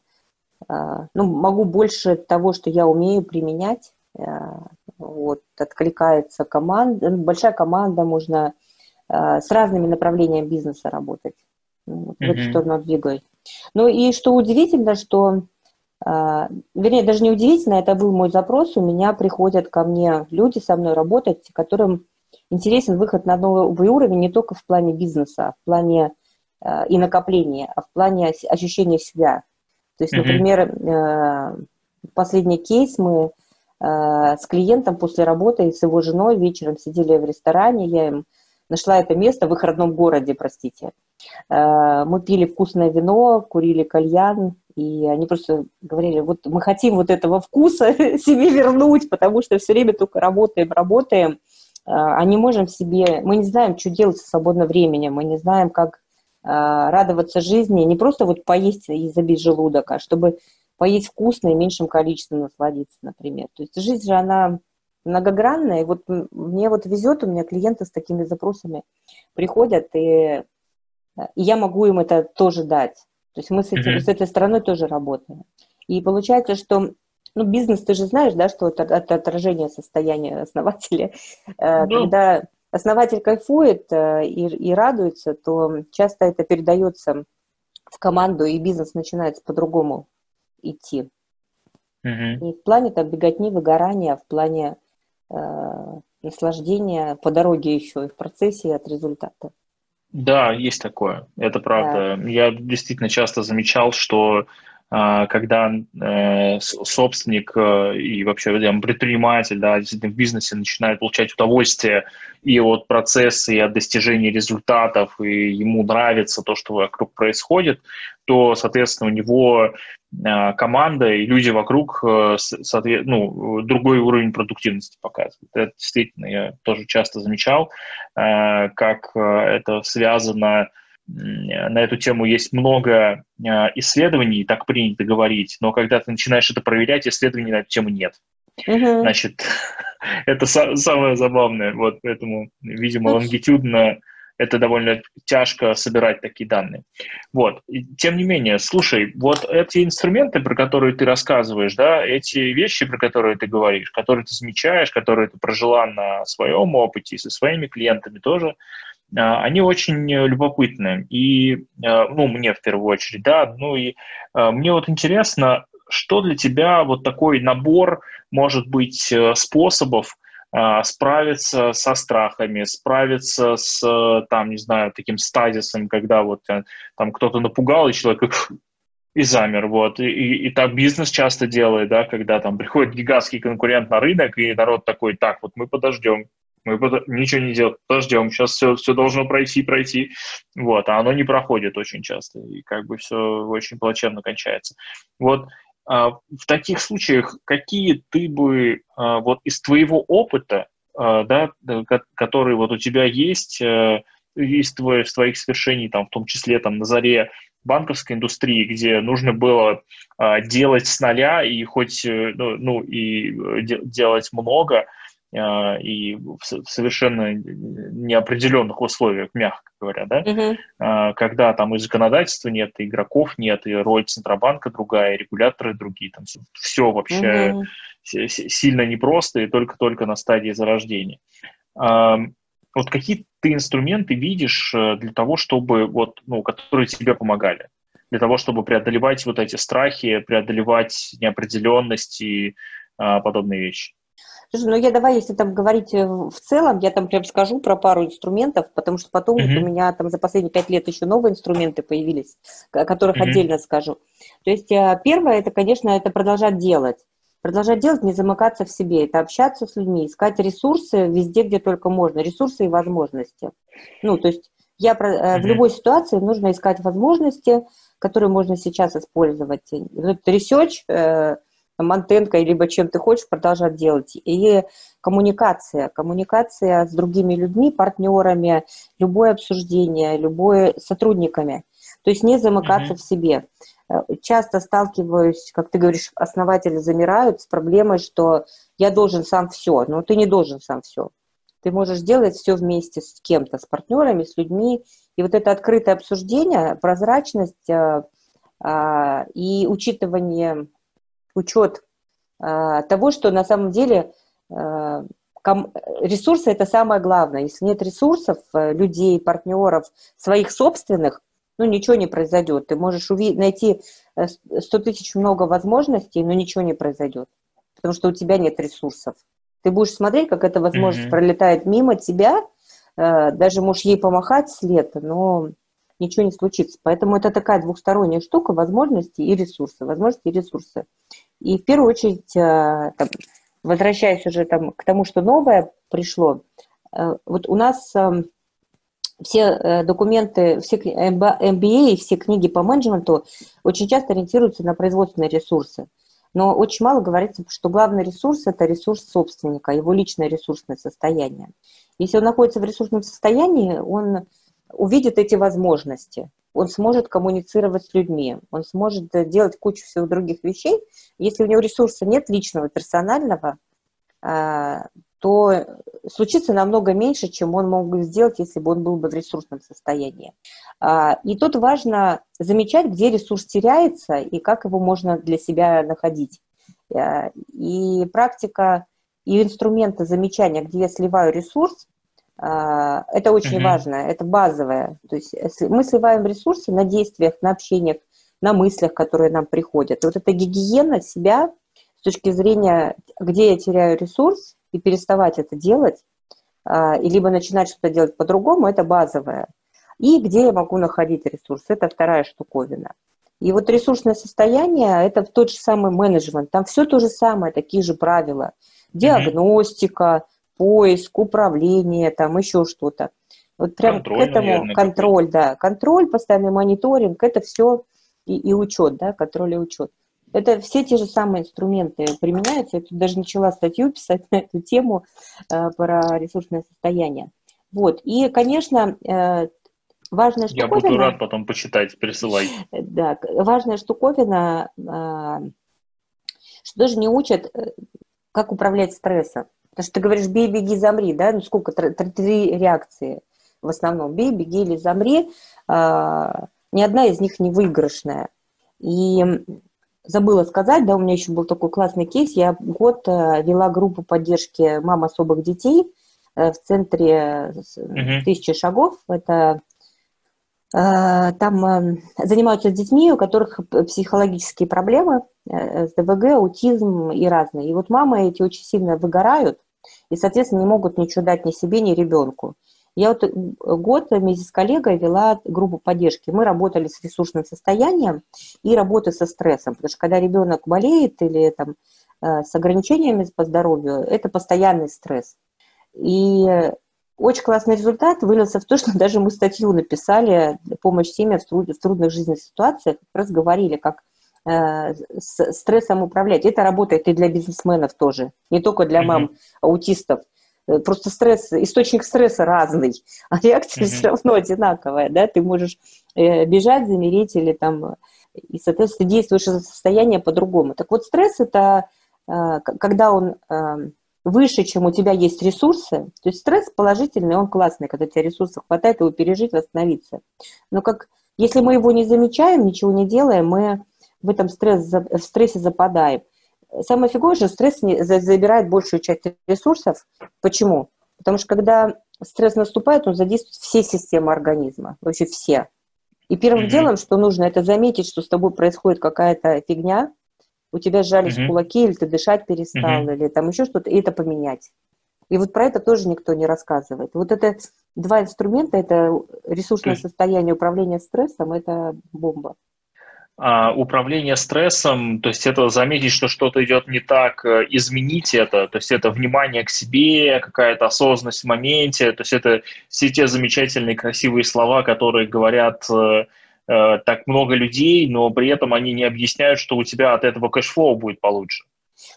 Speaker 2: ну, могу больше того, что я умею применять, а, вот, откликается команда, ну, большая команда, можно а, с разными направлениями бизнеса работать. Вот, mm-hmm. В эту сторону двигаюсь. Ну и что удивительно, что, вернее, даже не удивительно, это был мой запрос, у меня приходят ко мне люди со мной работать, которым интересен выход на новый уровень не только в плане бизнеса, а в плане э, и накопления, а в плане ощущения себя. То есть, например, э, последний кейс мы э, с клиентом после работы и с его женой вечером сидели в ресторане, я им нашла это место в их родном городе, простите. Э, мы пили вкусное вино, курили кальян, и они просто говорили, вот мы хотим вот этого вкуса себе вернуть, потому что все время только работаем, работаем, а не можем себе, мы не знаем, что делать со свободным временем, мы не знаем, как радоваться жизни, не просто вот поесть и забить желудок, а чтобы поесть вкусно и меньшим количеством насладиться, например. То есть жизнь же, она многогранная, и вот мне вот везет, у меня клиенты с такими запросами приходят, и, и я могу им это тоже дать. То есть мы с, этим, mm-hmm. с этой стороной тоже работаем. И получается, что ну, бизнес, ты же знаешь, да, что это, это отражение состояния основателя. Mm. Когда основатель кайфует э, и, и радуется, то часто это передается в команду, и бизнес начинает по-другому идти. Не в плане там беготни, выгорания, а в плане э, наслаждения по дороге еще и в процессе от результата.
Speaker 1: Да, есть такое, это правда. Да. Я действительно часто замечал, что когда э, собственник э, и вообще там, предприниматель, да, в бизнесе начинает получать удовольствие и от процесса, и от достижения результатов, и ему нравится то, что вокруг происходит, то, соответственно, у него а, команда и люди вокруг э, ну, другой уровень продуктивности показывают. Это действительно я тоже часто замечал, как это связано на эту тему есть много а, исследований, так принято говорить, но когда ты начинаешь это проверять, исследований на эту тему нет. Uh-huh. Значит, это самое забавное. Вот поэтому, видимо, лонгитюдно это довольно тяжко собирать такие данные. Вот. И, тем не менее, слушай, вот эти инструменты, про которые ты рассказываешь, да, эти вещи, про которые ты говоришь, которые ты замечаешь, которые ты прожила на своем опыте и со своими клиентами тоже, они очень любопытны. И, а, ну, мне в первую очередь, да, ну и а, мне вот интересно, что для тебя вот такой набор, может быть, э, способов справиться со страхами, справиться с, там, не знаю, таким стадисом, когда вот э, там кто-то напугал, и человек и замер, вот. И, и, и так бизнес часто делает, да, когда там приходит гигантский конкурент на рынок, и народ такой, так, вот мы подождем, мы ничего не делаем, подождем, сейчас все, все должно пройти, пройти, вот, а оно не проходит очень часто, и как бы все очень плачевно кончается. Вот а, в таких случаях какие ты бы а, вот из твоего опыта, а, да, который вот у тебя есть, из твоих, твоих свершений, там, в том числе там, на заре банковской индустрии, где нужно было делать с нуля и хоть, э, ну, ну и э, делать много, и в совершенно неопределенных условиях, мягко говоря, да, uh-huh. когда там и законодательства нет, и игроков нет, и роль Центробанка другая, и регуляторы другие, там все вообще uh-huh. сильно непросто и только-только на стадии зарождения. А, вот какие ты инструменты видишь э, для того, чтобы, вот, ну, которые тебе помогали? Для того, чтобы преодолевать вот эти страхи, преодолевать неопределенность и а, подобные вещи?
Speaker 2: Слушай, ну я давай, если там говорить э, в целом, я там прям скажу про пару инструментов, потому что потом mm-hmm. у меня там за последние пять лет еще новые инструменты появились, о которых mm-hmm. отдельно скажу. То есть э, первое, это, конечно, это продолжать делать. Продолжать делать, не замыкаться в себе, это общаться с людьми, искать ресурсы везде, где только можно, ресурсы и возможности. Ну, то есть я mm-hmm. в любой ситуации нужно искать возможности, которые можно сейчас использовать. Вот research, мантенкой, либо чем ты хочешь продолжать делать. И коммуникация, коммуникация с другими людьми, партнерами, любое обсуждение, любое сотрудниками. То есть не замыкаться mm-hmm. в себе. Э, часто сталкиваюсь, как ты говоришь, основатели замирают с проблемой, что я должен сам все, но ты не должен сам все. Ты можешь делать все вместе с кем-то, с партнерами, с людьми. И вот это открытое обсуждение, прозрачность э, э, и учитывание учет э, того, что на самом деле э, ком, ресурсы это самое главное. Если нет ресурсов, э, людей, партнеров, своих собственных, ну ничего не произойдет. Ты можешь уви- найти 100 тысяч много возможностей, но ничего не произойдет, потому что у тебя нет ресурсов. Ты будешь смотреть, как эта возможность mm-hmm. пролетает мимо тебя, даже можешь ей помахать след, но ничего не случится. Поэтому это такая двухсторонняя штука, возможности и ресурсы, возможности и ресурсы. И в первую очередь, э, там, возвращаясь уже там, к тому, что новое пришло, э, вот у нас эм, все э, документы, все MBA и все книги по менеджменту очень часто ориентируются на производственные ресурсы. Но очень мало говорится, что главный ресурс – это ресурс собственника, его личное ресурсное состояние. Если он находится в ресурсном состоянии, он увидит эти возможности он сможет коммуницировать с людьми, он сможет э, делать кучу всех других вещей. Если у него ресурса нет личного, персонального, а, то случится намного меньше, чем он мог бы сделать, если бы он был бы в ресурсном состоянии. А, и тут важно замечать, где ресурс теряется и как его можно для себя находить. А, и практика и инструменты замечания, где я сливаю ресурс, это очень mm-hmm. важно, это базовое. То есть мы сливаем ресурсы на действиях, на общениях, на мыслях, которые нам приходят. И вот эта гигиена себя с точки зрения, где я теряю ресурс, и переставать это делать, а, и либо начинать что-то делать по-другому, это базовое. И где я могу находить ресурс, это вторая штуковина. И вот ресурсное состояние – это тот же самый менеджмент. Там все то же самое, такие же правила. Диагностика, поиск, управление, там еще что-то. Вот прям контроль, к этому наверное, контроль, да, контроль, постоянный мониторинг, это все и, и учет, да, контроль и учет. Это все те же самые инструменты применяются. Я тут даже начала статью писать на эту тему э, про ресурсное состояние. Вот. И, конечно, э, важная
Speaker 1: штуковина... Я буду рад потом почитать, присылай.
Speaker 2: Да, важная штуковина, э, что даже не учат, э, как управлять стрессом. Потому что ты говоришь, бей, беги, замри, да? Ну, сколько? Три реакции в основном. Бей, беги или замри. А, ни одна из них не выигрышная. И забыла сказать, да, у меня еще был такой классный кейс. Я год э, вела группу поддержки мам особых детей э, в центре uh тысячи шагов. Это там занимаются с детьми, у которых психологические проблемы, СДВГ, аутизм и разные. И вот мамы эти очень сильно выгорают и, соответственно, не могут ничего дать ни себе, ни ребенку. Я вот год вместе с коллегой вела группу поддержки. Мы работали с ресурсным состоянием и работой со стрессом, потому что когда ребенок болеет или там, э, с ограничениями по здоровью, это постоянный стресс. И очень классный результат вылился в то, что даже мы статью написали «Помощь семьям в трудных жизненных ситуациях», как раз говорили, как э, с стрессом управлять. Это работает и для бизнесменов тоже, не только для мам аутистов. Э, просто стресс, источник стресса разный, а реакция mm-hmm. все равно одинаковая, да, ты можешь э, бежать, замереть или там, и, соответственно, действуешь из состояния по-другому. Так вот, стресс – это э, когда он э, выше, чем у тебя есть ресурсы, то есть стресс положительный, он классный, когда у тебя ресурсов хватает его пережить, восстановиться. Но как, если мы его не замечаем, ничего не делаем, мы в этом стресс, в стрессе западаем – Самое фиговое, что стресс забирает большую часть ресурсов. Почему? Потому что когда стресс наступает, он задействует все системы организма, вообще все. И первым mm-hmm. делом, что нужно, это заметить, что с тобой происходит какая-то фигня, у тебя сжались mm-hmm. кулаки, или ты дышать перестал, mm-hmm. или там еще что-то, и это поменять. И вот про это тоже никто не рассказывает. Вот это два инструмента, это ресурсное mm-hmm. состояние управления стрессом, это бомба.
Speaker 1: А, управление стрессом, то есть это заметить, что что-то идет не так, э, изменить это, то есть это внимание к себе, какая-то осознанность в моменте, то есть это все те замечательные красивые слова, которые говорят э, э, так много людей, но при этом они не объясняют, что у тебя от этого cash flow будет получше.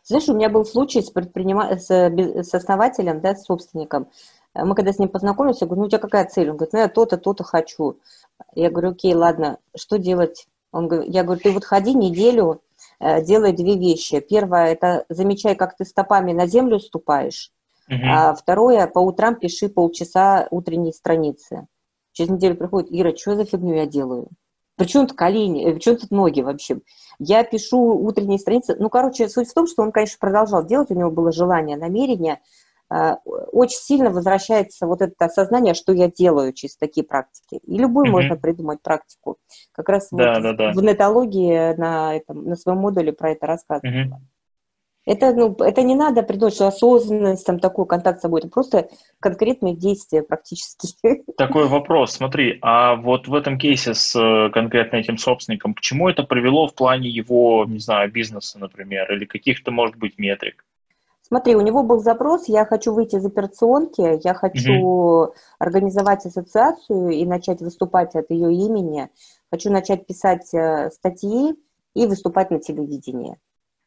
Speaker 2: Знаешь, у меня был случай с, предпринима... с, с основателем, да, с собственником. Мы когда с ним познакомились, я говорю, ну у тебя какая цель? Он говорит, ну я то-то, то-то хочу. Я говорю, окей, ладно, что делать? Он, я говорю, ты вот ходи неделю, э, делай две вещи. Первое, это замечай, как ты стопами на землю ступаешь. Uh-huh. А второе, по утрам пиши полчаса утренней страницы. Через неделю приходит, Ира, что за фигню я делаю? Причем тут колени, э, причем тут ноги вообще? Я пишу утренние страницы. Ну, короче, суть в том, что он, конечно, продолжал делать, у него было желание, намерение – очень сильно возвращается вот это осознание, что я делаю через такие практики. И любую mm-hmm. можно придумать практику. Как раз да, вот да, да. в нетологии на, этом, на своем модуле про это рассказывала. Mm-hmm. Это, ну, это не надо придумать, что осознанность, там, такой контакт с собой, это просто конкретные действия практически.
Speaker 1: Такой вопрос, смотри, а вот в этом кейсе с э, конкретно этим собственником, к чему это привело в плане его, не знаю, бизнеса, например, или каких-то, может быть, метрик?
Speaker 2: Смотри, у него был запрос, я хочу выйти из операционки, я хочу угу. организовать ассоциацию и начать выступать от ее имени, хочу начать писать э, статьи и выступать на телевидении.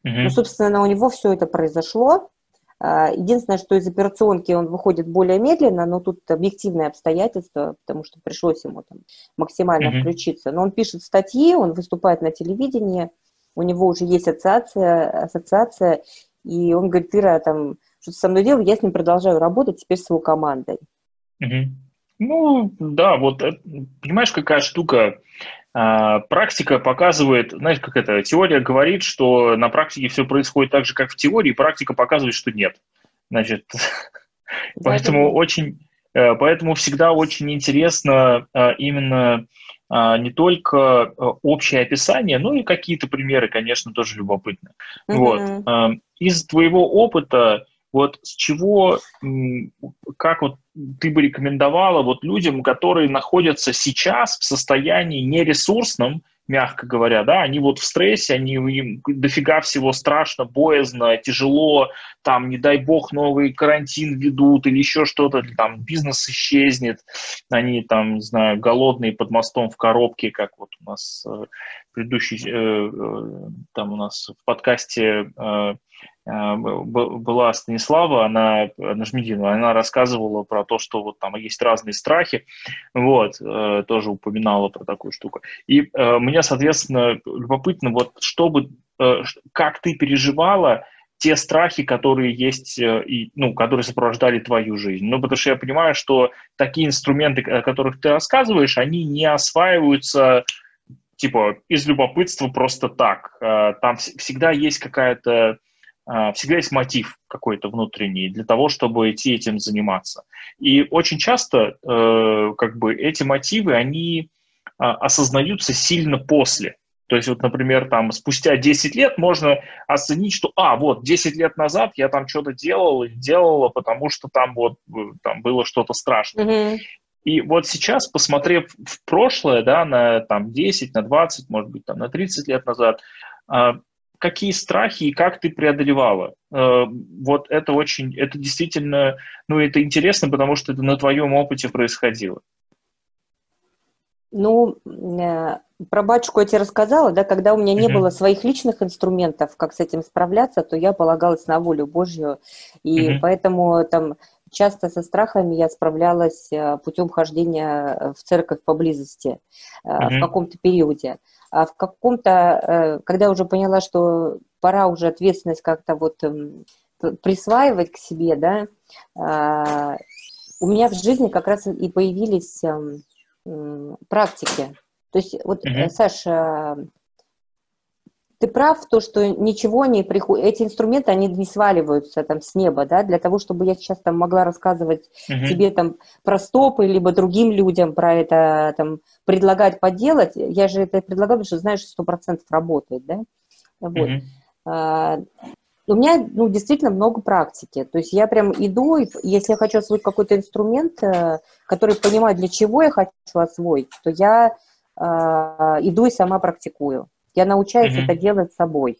Speaker 2: Угу. Ну, собственно, у него все это произошло. А, единственное, что из операционки он выходит более медленно, но тут объективные обстоятельства, потому что пришлось ему там максимально mm включиться. Но он пишет статьи, он выступает на телевидении, у него уже есть ассоциация, ассоциация и он говорит, Ира, там, что-то со мной делал, я с ним продолжаю работать теперь с его командой.
Speaker 1: Угу. Ну, да, вот, э, понимаешь, какая штука? А, практика показывает, знаешь, как это, теория говорит, что на практике все происходит так же, как в теории, практика показывает, что нет. Значит, поэтому очень, э, поэтому всегда очень интересно а, именно а, не только э, общее описание, но и какие-то примеры, конечно, тоже любопытны. Mm-hmm. Вот. Из твоего опыта, вот с чего, как вот ты бы рекомендовала вот людям, которые находятся сейчас в состоянии нересурсном, мягко говоря, да, они вот в стрессе, они им дофига всего страшно, боязно, тяжело, там, не дай бог, новый карантин ведут или еще что-то, там, бизнес исчезнет, они там, не знаю, голодные под мостом в коробке, как вот у нас э, предыдущий, э, э, там у нас в подкасте была Станислава, она, Нажмединова, она рассказывала про то, что вот там есть разные страхи, вот, э, тоже упоминала про такую штуку. И э, мне, соответственно, любопытно, вот, чтобы, как ты переживала те страхи, которые есть, и, ну, которые сопровождали твою жизнь. Ну, потому что я понимаю, что такие инструменты, о которых ты рассказываешь, они не осваиваются типа из любопытства просто так. Там всегда есть какая-то всегда есть мотив какой-то внутренний для того, чтобы идти этим заниматься. И очень часто э, как бы эти мотивы, они э, осознаются сильно после. То есть вот, например, там спустя 10 лет можно оценить, что, а, вот, 10 лет назад я там что-то делал, делала, потому что там вот э, там было что-то страшное. Mm-hmm. И вот сейчас, посмотрев в прошлое, да, на там 10, на 20, может быть, там на 30 лет назад, а, какие страхи и как ты преодолевала. Э, вот это очень, это действительно, ну, это интересно, потому что это на твоем опыте происходило.
Speaker 2: Ну, э, про батюшку я тебе рассказала, да, когда у меня не mm-hmm. было своих личных инструментов, как с этим справляться, то я полагалась на волю Божью, и mm-hmm. поэтому там часто со страхами я справлялась э, путем хождения в церковь поблизости mm-hmm. в каком-то периоде. А в каком-то, э, когда уже поняла, что пора уже ответственность как-то вот эм, присваивать к себе, да, а, у меня в жизни как раз и появились эм, практики. То есть вот, uh-huh. Саша, ты прав в то, что ничего не приходит, эти инструменты, они не сваливаются там с неба, да, для того, чтобы я сейчас там могла рассказывать uh-huh. тебе там про стопы, либо другим людям про это там предлагать поделать, я же это предлагаю, потому что знаешь, сто процентов работает, да, вот. Uh-huh. А, у меня, ну, действительно много практики. То есть я прям иду, и если я хочу освоить какой-то инструмент, э, который понимаю, для чего я хочу освоить, то я э, иду и сама практикую. Я научаюсь mm-hmm. это делать собой,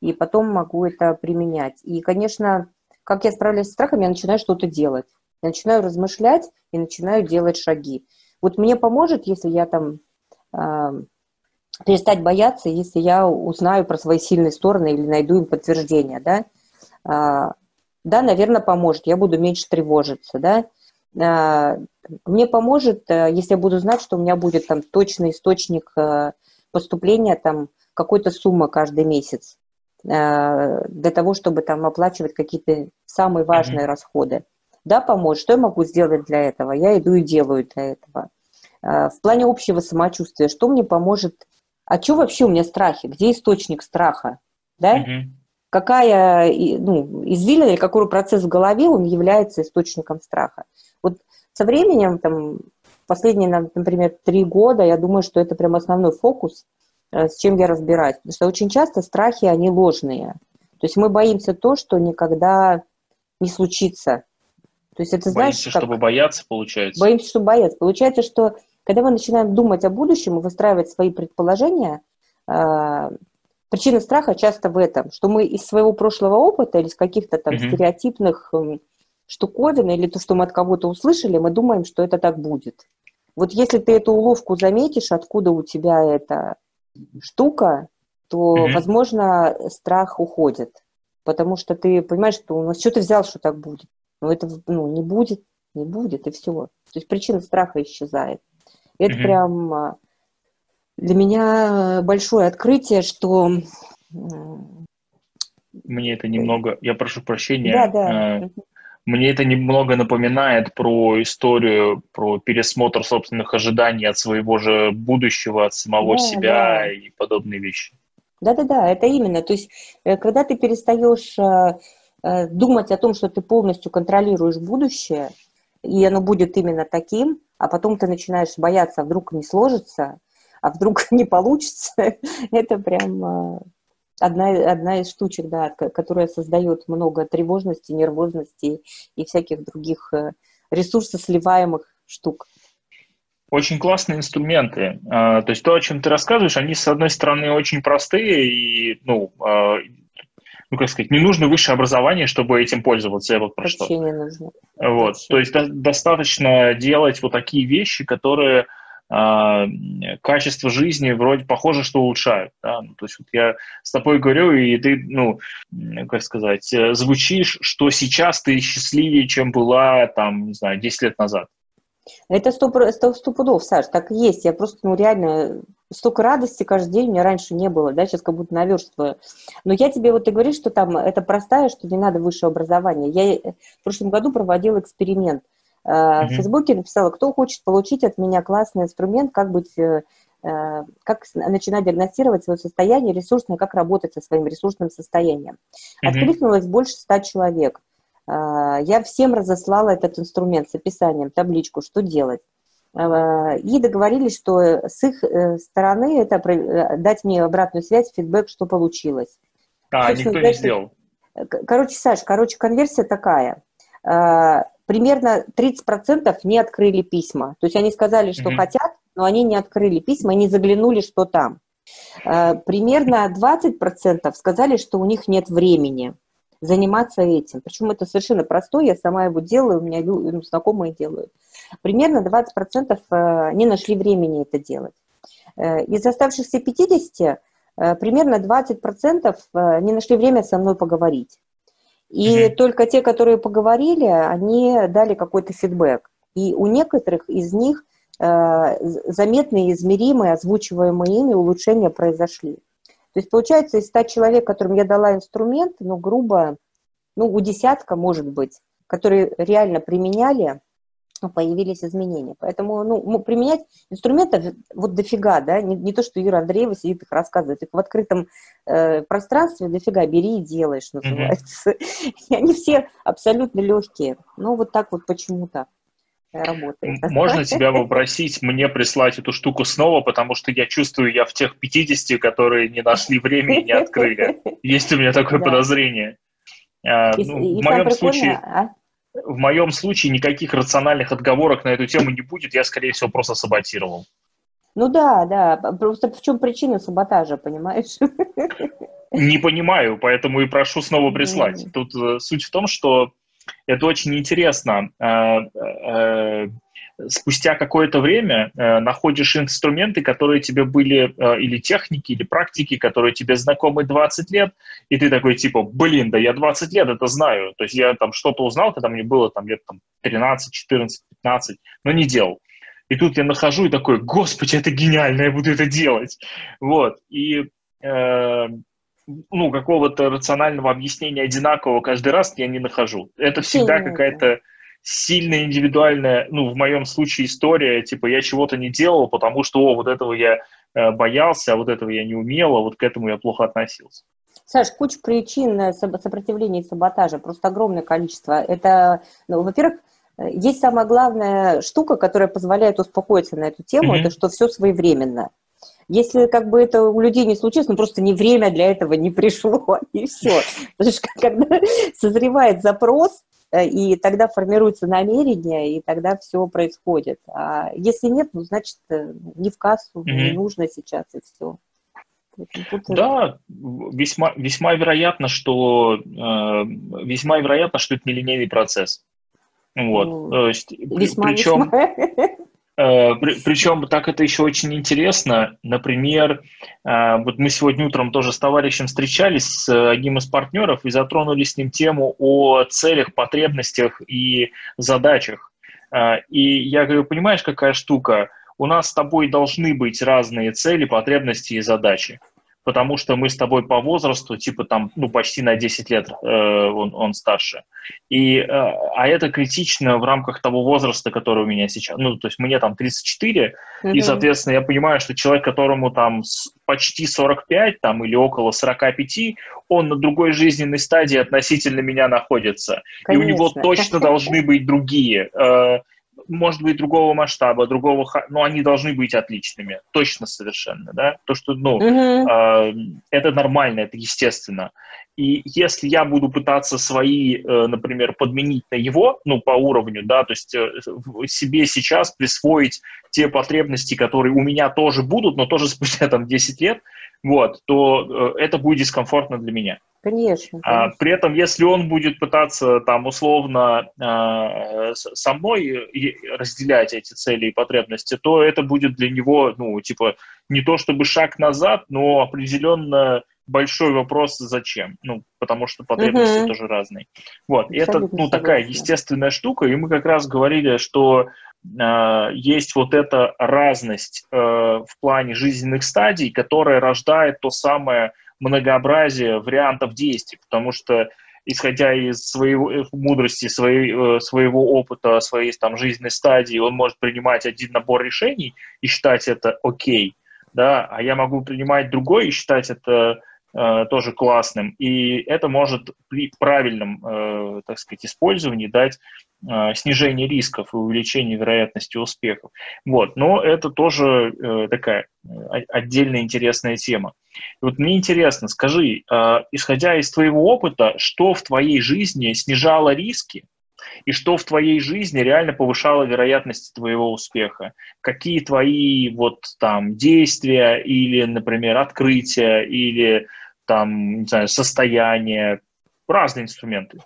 Speaker 2: и потом могу это применять. И, конечно, как я справляюсь с страхом, я начинаю что-то делать. Я начинаю размышлять и начинаю делать шаги. Вот мне поможет, если я там э, перестать бояться, если я узнаю про свои сильные стороны или найду им подтверждение, да. Э, да, наверное, поможет. Я буду меньше тревожиться, да. Э, мне поможет, э, если я буду знать, что у меня будет там точный источник поступления там какой-то суммы каждый месяц э, для того, чтобы там оплачивать какие-то самые важные mm-hmm. расходы. Да, поможет. Что я могу сделать для этого? Я иду и делаю для этого. Э, в плане общего самочувствия, что мне поможет? А что вообще у меня страхи? Где источник страха? Да? Mm-hmm. Какая, ну, извилина или какой процесс в голове, он является источником страха? Вот со временем, там, последние, например, три года, я думаю, что это прям основной фокус, э, с чем я разбираюсь. Потому что очень часто страхи, они ложные. То есть мы боимся то, что никогда не случится.
Speaker 1: То есть это, знаешь, Боимся, как... чтобы бояться, получается.
Speaker 2: Боимся, чтобы бояться. Получается, что когда мы начинаем думать о будущем и выстраивать свои предположения, э, причина страха часто в этом, что мы из своего прошлого опыта или из каких-то там mm-hmm. стереотипных штуковин или то, что мы от кого-то услышали, мы думаем, что это так будет. Вот если ты эту уловку заметишь, откуда у тебя эта штука, то, mm-hmm. возможно, страх уходит. Потому что ты понимаешь, что ну, что ты взял, что так будет. Но это ну, не будет, не будет, и все. То есть причина страха исчезает. Это mm-hmm. прям а, для меня большое открытие, что...
Speaker 1: Мне это немного, я прошу прощения, да, да. Мне это немного напоминает про историю, про пересмотр собственных ожиданий от своего же будущего, от самого да, себя да. и подобные вещи.
Speaker 2: Да-да-да, это именно. То есть, э, когда ты перестаешь э, э, думать о том, что ты полностью контролируешь будущее, и оно будет именно таким, а потом ты начинаешь бояться, а вдруг не сложится, а вдруг не получится, это прям одна, одна из штучек, да, которая создает много тревожности, нервозности и всяких других э, ресурсосливаемых штук.
Speaker 1: Очень классные инструменты. А, то есть то, о чем ты рассказываешь, они, с одной стороны, очень простые и, ну, а, ну, как сказать, не нужно высшее образование, чтобы этим пользоваться. Я вот про Вообще что. не нужно. Вот. Вообще. То есть до- достаточно делать вот такие вещи, которые качество жизни вроде похоже, что улучшают. Да? Ну, то есть вот я с тобой говорю, и ты, ну, как сказать, э, звучишь, что сейчас ты счастливее, чем была, там, не знаю, 10 лет назад.
Speaker 2: Это сто, сто, сто пудов, Саш, так и есть. Я просто, ну, реально, столько радости каждый день у меня раньше не было, да, сейчас как будто наверстываю. Но я тебе вот и говорю, что там это простая, что не надо высшее образование. Я в прошлом году проводила эксперимент. Mm-hmm. В Фейсбуке написала, кто хочет получить от меня классный инструмент, как быть э, э, как начинать диагностировать свое состояние ресурсное, как работать со своим ресурсным состоянием. Mm-hmm. Откликнулось больше ста человек. Я всем разослала этот инструмент с описанием, табличку, что делать. И договорились, что с их э, стороны это э, дать мне обратную связь, фидбэк, что получилось.
Speaker 1: А, Собственно, никто не сделал.
Speaker 2: Короче, Саш, короче, конверсия такая. Примерно 30% не открыли письма. То есть они сказали, что mm хотят, но они не открыли письма, не заглянули, что там. Примерно 20% сказали, что у них нет времени заниматься этим. Причем это совершенно простое, я сама его делаю, у меня ну, знакомые делают. Примерно 20% э, не нашли времени это делать. Э, из оставшихся 50 э, примерно 20% не нашли время со мной поговорить. И mm-hmm. только те, которые поговорили, они дали какой-то фидбэк. И у некоторых из них заметные, измеримые, озвучиваемые ими улучшения произошли. То есть, получается, из 100 человек, которым я дала инструмент, ну, грубо, ну, у десятка, может быть, которые реально применяли, ну, появились изменения. Поэтому, ну, применять инструментов вот дофига, да, не, не то, что Ира Андреева сидит их рассказывает, их в открытом э, пространстве дофига, бери и делай, что называется. Mm-hmm. И они все абсолютно легкие. Ну, вот так вот почему-то работает.
Speaker 1: Можно тебя попросить мне прислать эту штуку снова, потому что я чувствую, я в тех 50, которые не нашли времени и не открыли. Есть у меня такое да. подозрение. А, ну, и в моем случае... А? В моем случае никаких рациональных отговорок на эту тему не будет, я, скорее всего, просто саботировал.
Speaker 2: Ну да, да, просто в чем причина саботажа, понимаешь?
Speaker 1: Не понимаю, поэтому и прошу снова прислать. Тут э, суть в том, что это очень интересно. Э, э, спустя какое-то время э, находишь инструменты, которые тебе были, или техники, или практики, которые тебе знакомы 20 лет, и ты такой типа, блин, да я 20 лет это знаю. То есть я там что-то узнал, когда мне было там лет там, 13, 14, 15, но не делал. И тут я нахожу и такой, господи, это гениально, я буду это делать. Вот. И э, ну, какого-то рационального объяснения одинакового каждый раз я не нахожу. Это всегда какая-то сильная индивидуальная, ну, в моем случае история, типа, я чего-то не делал, потому что, о, вот этого я э, боялся, а вот этого я не умел, а вот к этому я плохо относился.
Speaker 2: Саш, куча причин э, сопротивления и саботажа, просто огромное количество. Это, ну, во-первых, э, есть самая главная штука, которая позволяет успокоиться на эту тему, mm-hmm. это что все своевременно. Если как бы это у людей не случилось, ну просто не время для этого не пришло, и все. Потому что когда созревает запрос, и тогда формируется намерение, и тогда все происходит. А если нет, ну, значит, э, не в кассу, mm-hmm. не нужно сейчас, и все.
Speaker 1: Да, весьма, весьма вероятно, что э, весьма вероятно, что это нелинейный процесс. Вот, ну, то есть, весьма, причем, весьма. Э, Причем так это еще очень интересно. Например, э, вот мы сегодня утром тоже с товарищем встречались с одним из партнеров и затронули с ним тему о целях, потребностях и задачах. Э, и я говорю, понимаешь, какая штука? У нас с тобой должны быть разные цели, потребности и задачи потому что мы с тобой по возрасту, типа там, ну, почти на 10 лет э, он, он старше. И, э, а это критично в рамках того возраста, который у меня сейчас. Ну, то есть мне там 34, mm-hmm. и, соответственно, я понимаю, что человек, которому там почти 45 там, или около 45, он на другой жизненной стадии относительно меня находится. Конечно. И у него точно должны быть другие. Э, может быть, другого масштаба, другого, но они должны быть отличными, точно совершенно, да, то, что, ну, mm-hmm. э, это нормально, это естественно. И если я буду пытаться свои, э, например, подменить на его, ну, по уровню, да, то есть э, себе сейчас присвоить те потребности, которые у меня тоже будут, но тоже спустя там 10 лет, вот, то э, это будет дискомфортно для меня.
Speaker 2: Конечно.
Speaker 1: А, при этом, если он будет пытаться там условно э, со мной разделять эти цели и потребности, то это будет для него, ну, типа, не то чтобы шаг назад, но определенно большой вопрос, зачем. Ну, потому что потребности угу. тоже разные. Вот, и это, ну, такая естественная штука, и мы как раз говорили, что э, есть вот эта разность э, в плане жизненных стадий, которая рождает то самое многообразие вариантов действий, потому что исходя из своего э, мудрости, своей, э, своего опыта, своей там жизненной стадии, он может принимать один набор решений и считать это окей, да, а я могу принимать другой и считать это тоже классным. И это может при правильном, э, так сказать, использовании дать э, снижение рисков и увеличение вероятности успехов. Вот. Но это тоже такая отдельная интересная тема. И вот мне интересно, скажи, исходя из твоего опыта, что в твоей жизни снижало риски, и что в твоей жизни реально повышало вероятность твоего успеха? Какие твои вот там действия или, например, открытия или там, не знаю, состояние, разные инструменты.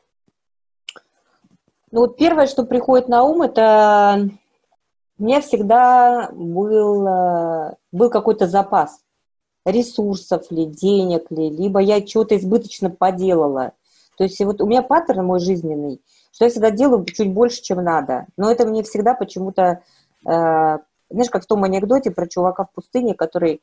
Speaker 2: Ну вот первое, что приходит на ум, это у меня всегда был, э, был какой-то запас ресурсов ли, денег ли, либо я чего-то избыточно поделала. То есть вот у меня паттерн мой жизненный, что я всегда делаю чуть больше, чем надо. Но это мне всегда почему-то, э, знаешь, как в том анекдоте про чувака в пустыне, который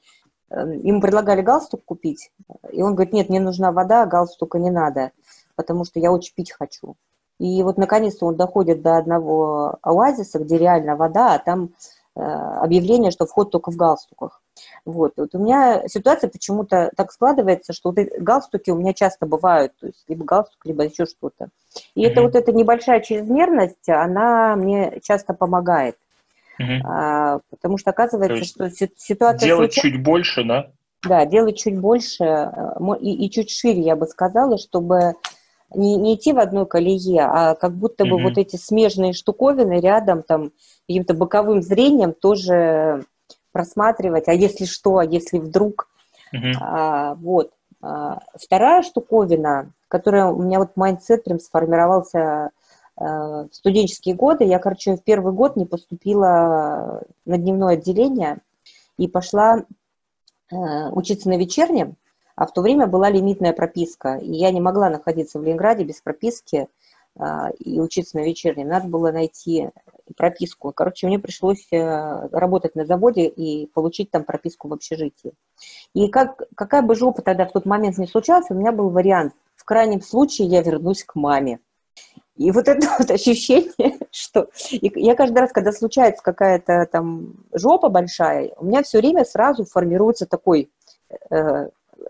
Speaker 2: ему предлагали галстук купить, и он говорит, нет, мне нужна вода, галстука не надо, потому что я очень пить хочу. И вот наконец-то он доходит до одного оазиса, где реально вода, а там э, объявление, что вход только в галстуках. Вот. вот у меня ситуация почему-то так складывается, что вот галстуки у меня часто бывают, то есть либо галстук, либо еще что-то. И mm-hmm. это вот эта небольшая чрезмерность, она мне часто помогает. Угу. А, потому что оказывается, что ситуация...
Speaker 1: Делать случай... чуть больше, да?
Speaker 2: Да, делать чуть больше э, и, и чуть шире, я бы сказала, чтобы не, не идти в одной колее, а как будто бы угу. вот эти смежные штуковины рядом, там, каким-то боковым зрением тоже просматривать, а если что, а если вдруг. Угу. А, вот. А, вторая штуковина, которая у меня вот mindset прям сформировался в студенческие годы я, короче, в первый год не поступила на дневное отделение и пошла э, учиться на вечернем, а в то время была лимитная прописка, и я не могла находиться в Ленинграде без прописки э, и учиться на вечернем. Надо было найти прописку. Короче, мне пришлось работать на заводе и получить там прописку в общежитии. И как, какая бы жопа тогда в тот момент не случалась, у меня был вариант. В крайнем случае я вернусь к маме. И вот это вот ощущение, что я каждый раз, когда случается какая-то там жопа большая, у меня все время сразу формируется такой э,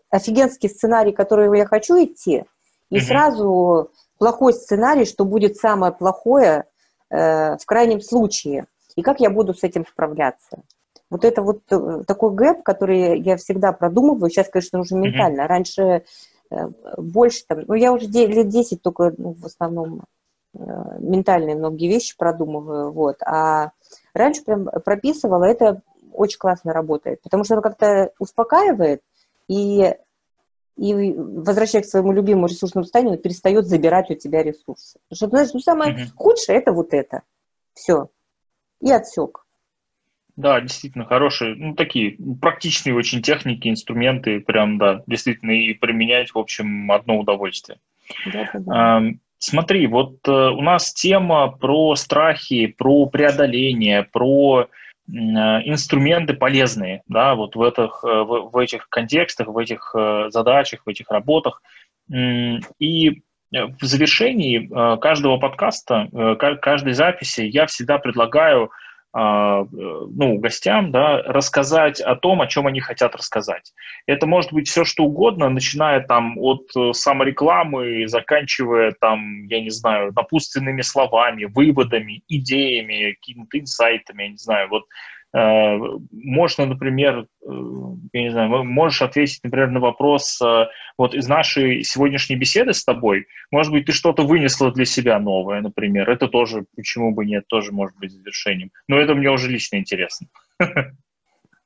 Speaker 2: офигенский сценарий, который я хочу идти, и mm-hmm. сразу плохой сценарий, что будет самое плохое э, в крайнем случае, и как я буду с этим справляться. Вот это вот э, такой гэп, который я всегда продумываю, сейчас, конечно, уже ментально. Mm-hmm. Раньше больше там, ну, я уже лет 10 только ну, в основном э, ментальные многие вещи продумываю, вот, а раньше прям прописывала, это очень классно работает, потому что оно как-то успокаивает и, и возвращаясь к своему любимому ресурсному состоянию, перестает забирать у тебя ресурсы. Потому что, знаешь, ну, самое mm-hmm. худшее – это вот это. Все. И отсек.
Speaker 1: Да, действительно, хорошие, ну, такие практичные очень техники, инструменты, прям, да, действительно, и применять, в общем, одно удовольствие. Да, да. Смотри, вот э, у нас тема про страхи, про преодоление, про э, инструменты полезные, да, вот в этих, э, в, в этих контекстах, в этих задачах, в этих работах. И в завершении каждого подкаста, каждой записи я всегда предлагаю ну, гостям, да, рассказать о том, о чем они хотят рассказать. Это может быть все, что угодно, начиная там от э, саморекламы, заканчивая там, я не знаю, напутственными словами, выводами, идеями, какими-то инсайтами, я не знаю, вот Э, можно, например, э, я не знаю, можешь ответить, например, на вопрос э, вот из нашей сегодняшней беседы с тобой, может быть, ты что-то вынесла для себя новое, например, это тоже, почему бы нет, тоже может быть завершением. Но это мне уже лично интересно.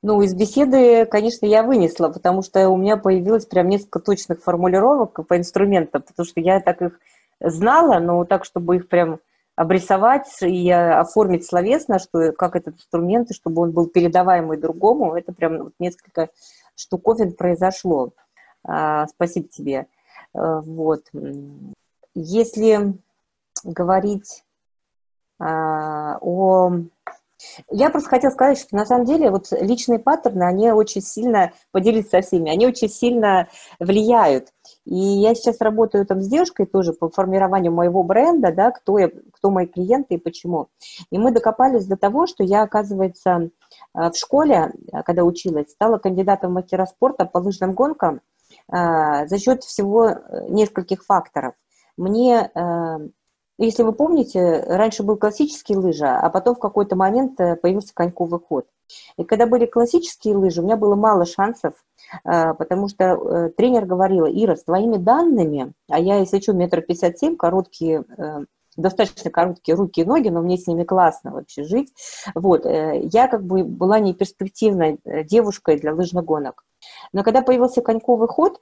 Speaker 2: Ну, из беседы, конечно, я вынесла, потому что у меня появилось прям несколько точных формулировок по инструментам, потому что я так их знала, но так, чтобы их прям обрисовать и оформить словесно, что, как этот инструмент, чтобы он был передаваемый другому, это прям вот несколько штуковин произошло. А, спасибо тебе. А, вот. Если говорить а, о я просто хотела сказать, что на самом деле вот личные паттерны, они очень сильно, поделиться со всеми, они очень сильно влияют. И я сейчас работаю там с девушкой тоже по формированию моего бренда, да, кто, я, кто мои клиенты и почему. И мы докопались до того, что я, оказывается, э, в школе, э, когда училась, стала кандидатом в мастера спорта по лыжным гонкам э, за счет всего нескольких факторов. Мне если вы помните, раньше был классический лыжа, а потом в какой-то момент э, появился коньковый ход. И когда были классические лыжи, у меня было мало шансов, э, потому что э, тренер говорила, Ира, с твоими данными, а я, если что, метр пятьдесят семь, короткие, достаточно короткие руки и ноги, но мне с ними классно вообще жить. Вот, я как бы была не перспективной девушкой для лыжных гонок. Но когда появился коньковый ход,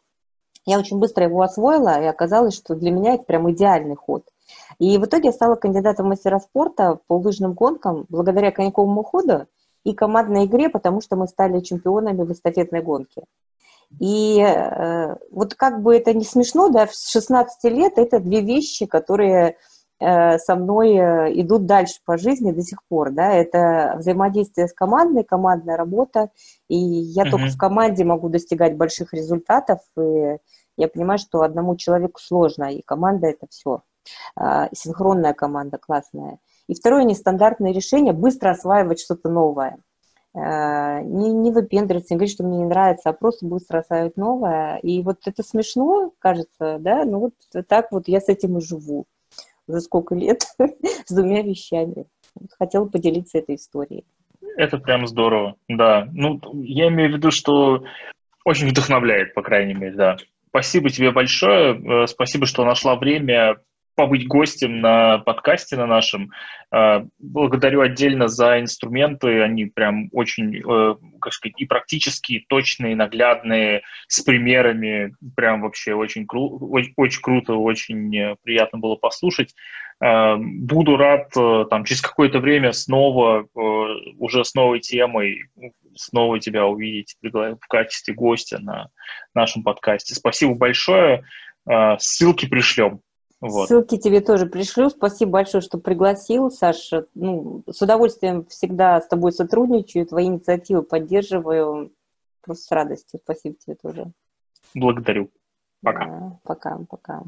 Speaker 2: я очень быстро его освоила, и оказалось, что для меня это прям идеальный ход. И в итоге я стала кандидатом мастера спорта по лыжным гонкам благодаря коньковому ходу и командной игре, потому что мы стали чемпионами в эстафетной гонке. И э, вот как бы это не смешно, да, с 16 лет это две вещи, которые э, со мной э, идут дальше по жизни до сих пор, да, это взаимодействие с командой, командная работа, и я mm-hmm. только в команде могу достигать больших результатов, и я понимаю, что одному человеку сложно, и команда это все. А, синхронная команда классная. И второе, нестандартное решение, быстро осваивать что-то новое. А, не, не выпендриваться, не говорить, что мне не нравится, а просто быстро осваивать новое. И вот это смешно, кажется, да, ну вот так вот я с этим и живу уже сколько лет с двумя вещами. Хотела поделиться этой историей.
Speaker 1: Это прям здорово, да. Ну, я имею в виду, что очень вдохновляет, по крайней мере, да. Спасибо тебе большое. Э, спасибо, что нашла время побыть гостем на подкасте на нашем. Э, благодарю отдельно за инструменты, они прям очень, э, как сказать, и практические, точные, наглядные, с примерами, прям вообще очень, кру очень, очень круто, очень приятно было послушать. Буду рад там через какое-то время снова, уже с новой темой, снова тебя увидеть в качестве гостя на нашем подкасте. Спасибо большое. Э, ссылки пришлем.
Speaker 2: Вот. Ссылки тебе тоже пришлю. Спасибо большое, что пригласил, Саша. Ну, с удовольствием всегда с тобой сотрудничаю, твои инициативы поддерживаю. Просто с радостью. Спасибо тебе тоже.
Speaker 1: Благодарю.
Speaker 2: Пока. Да, пока, пока.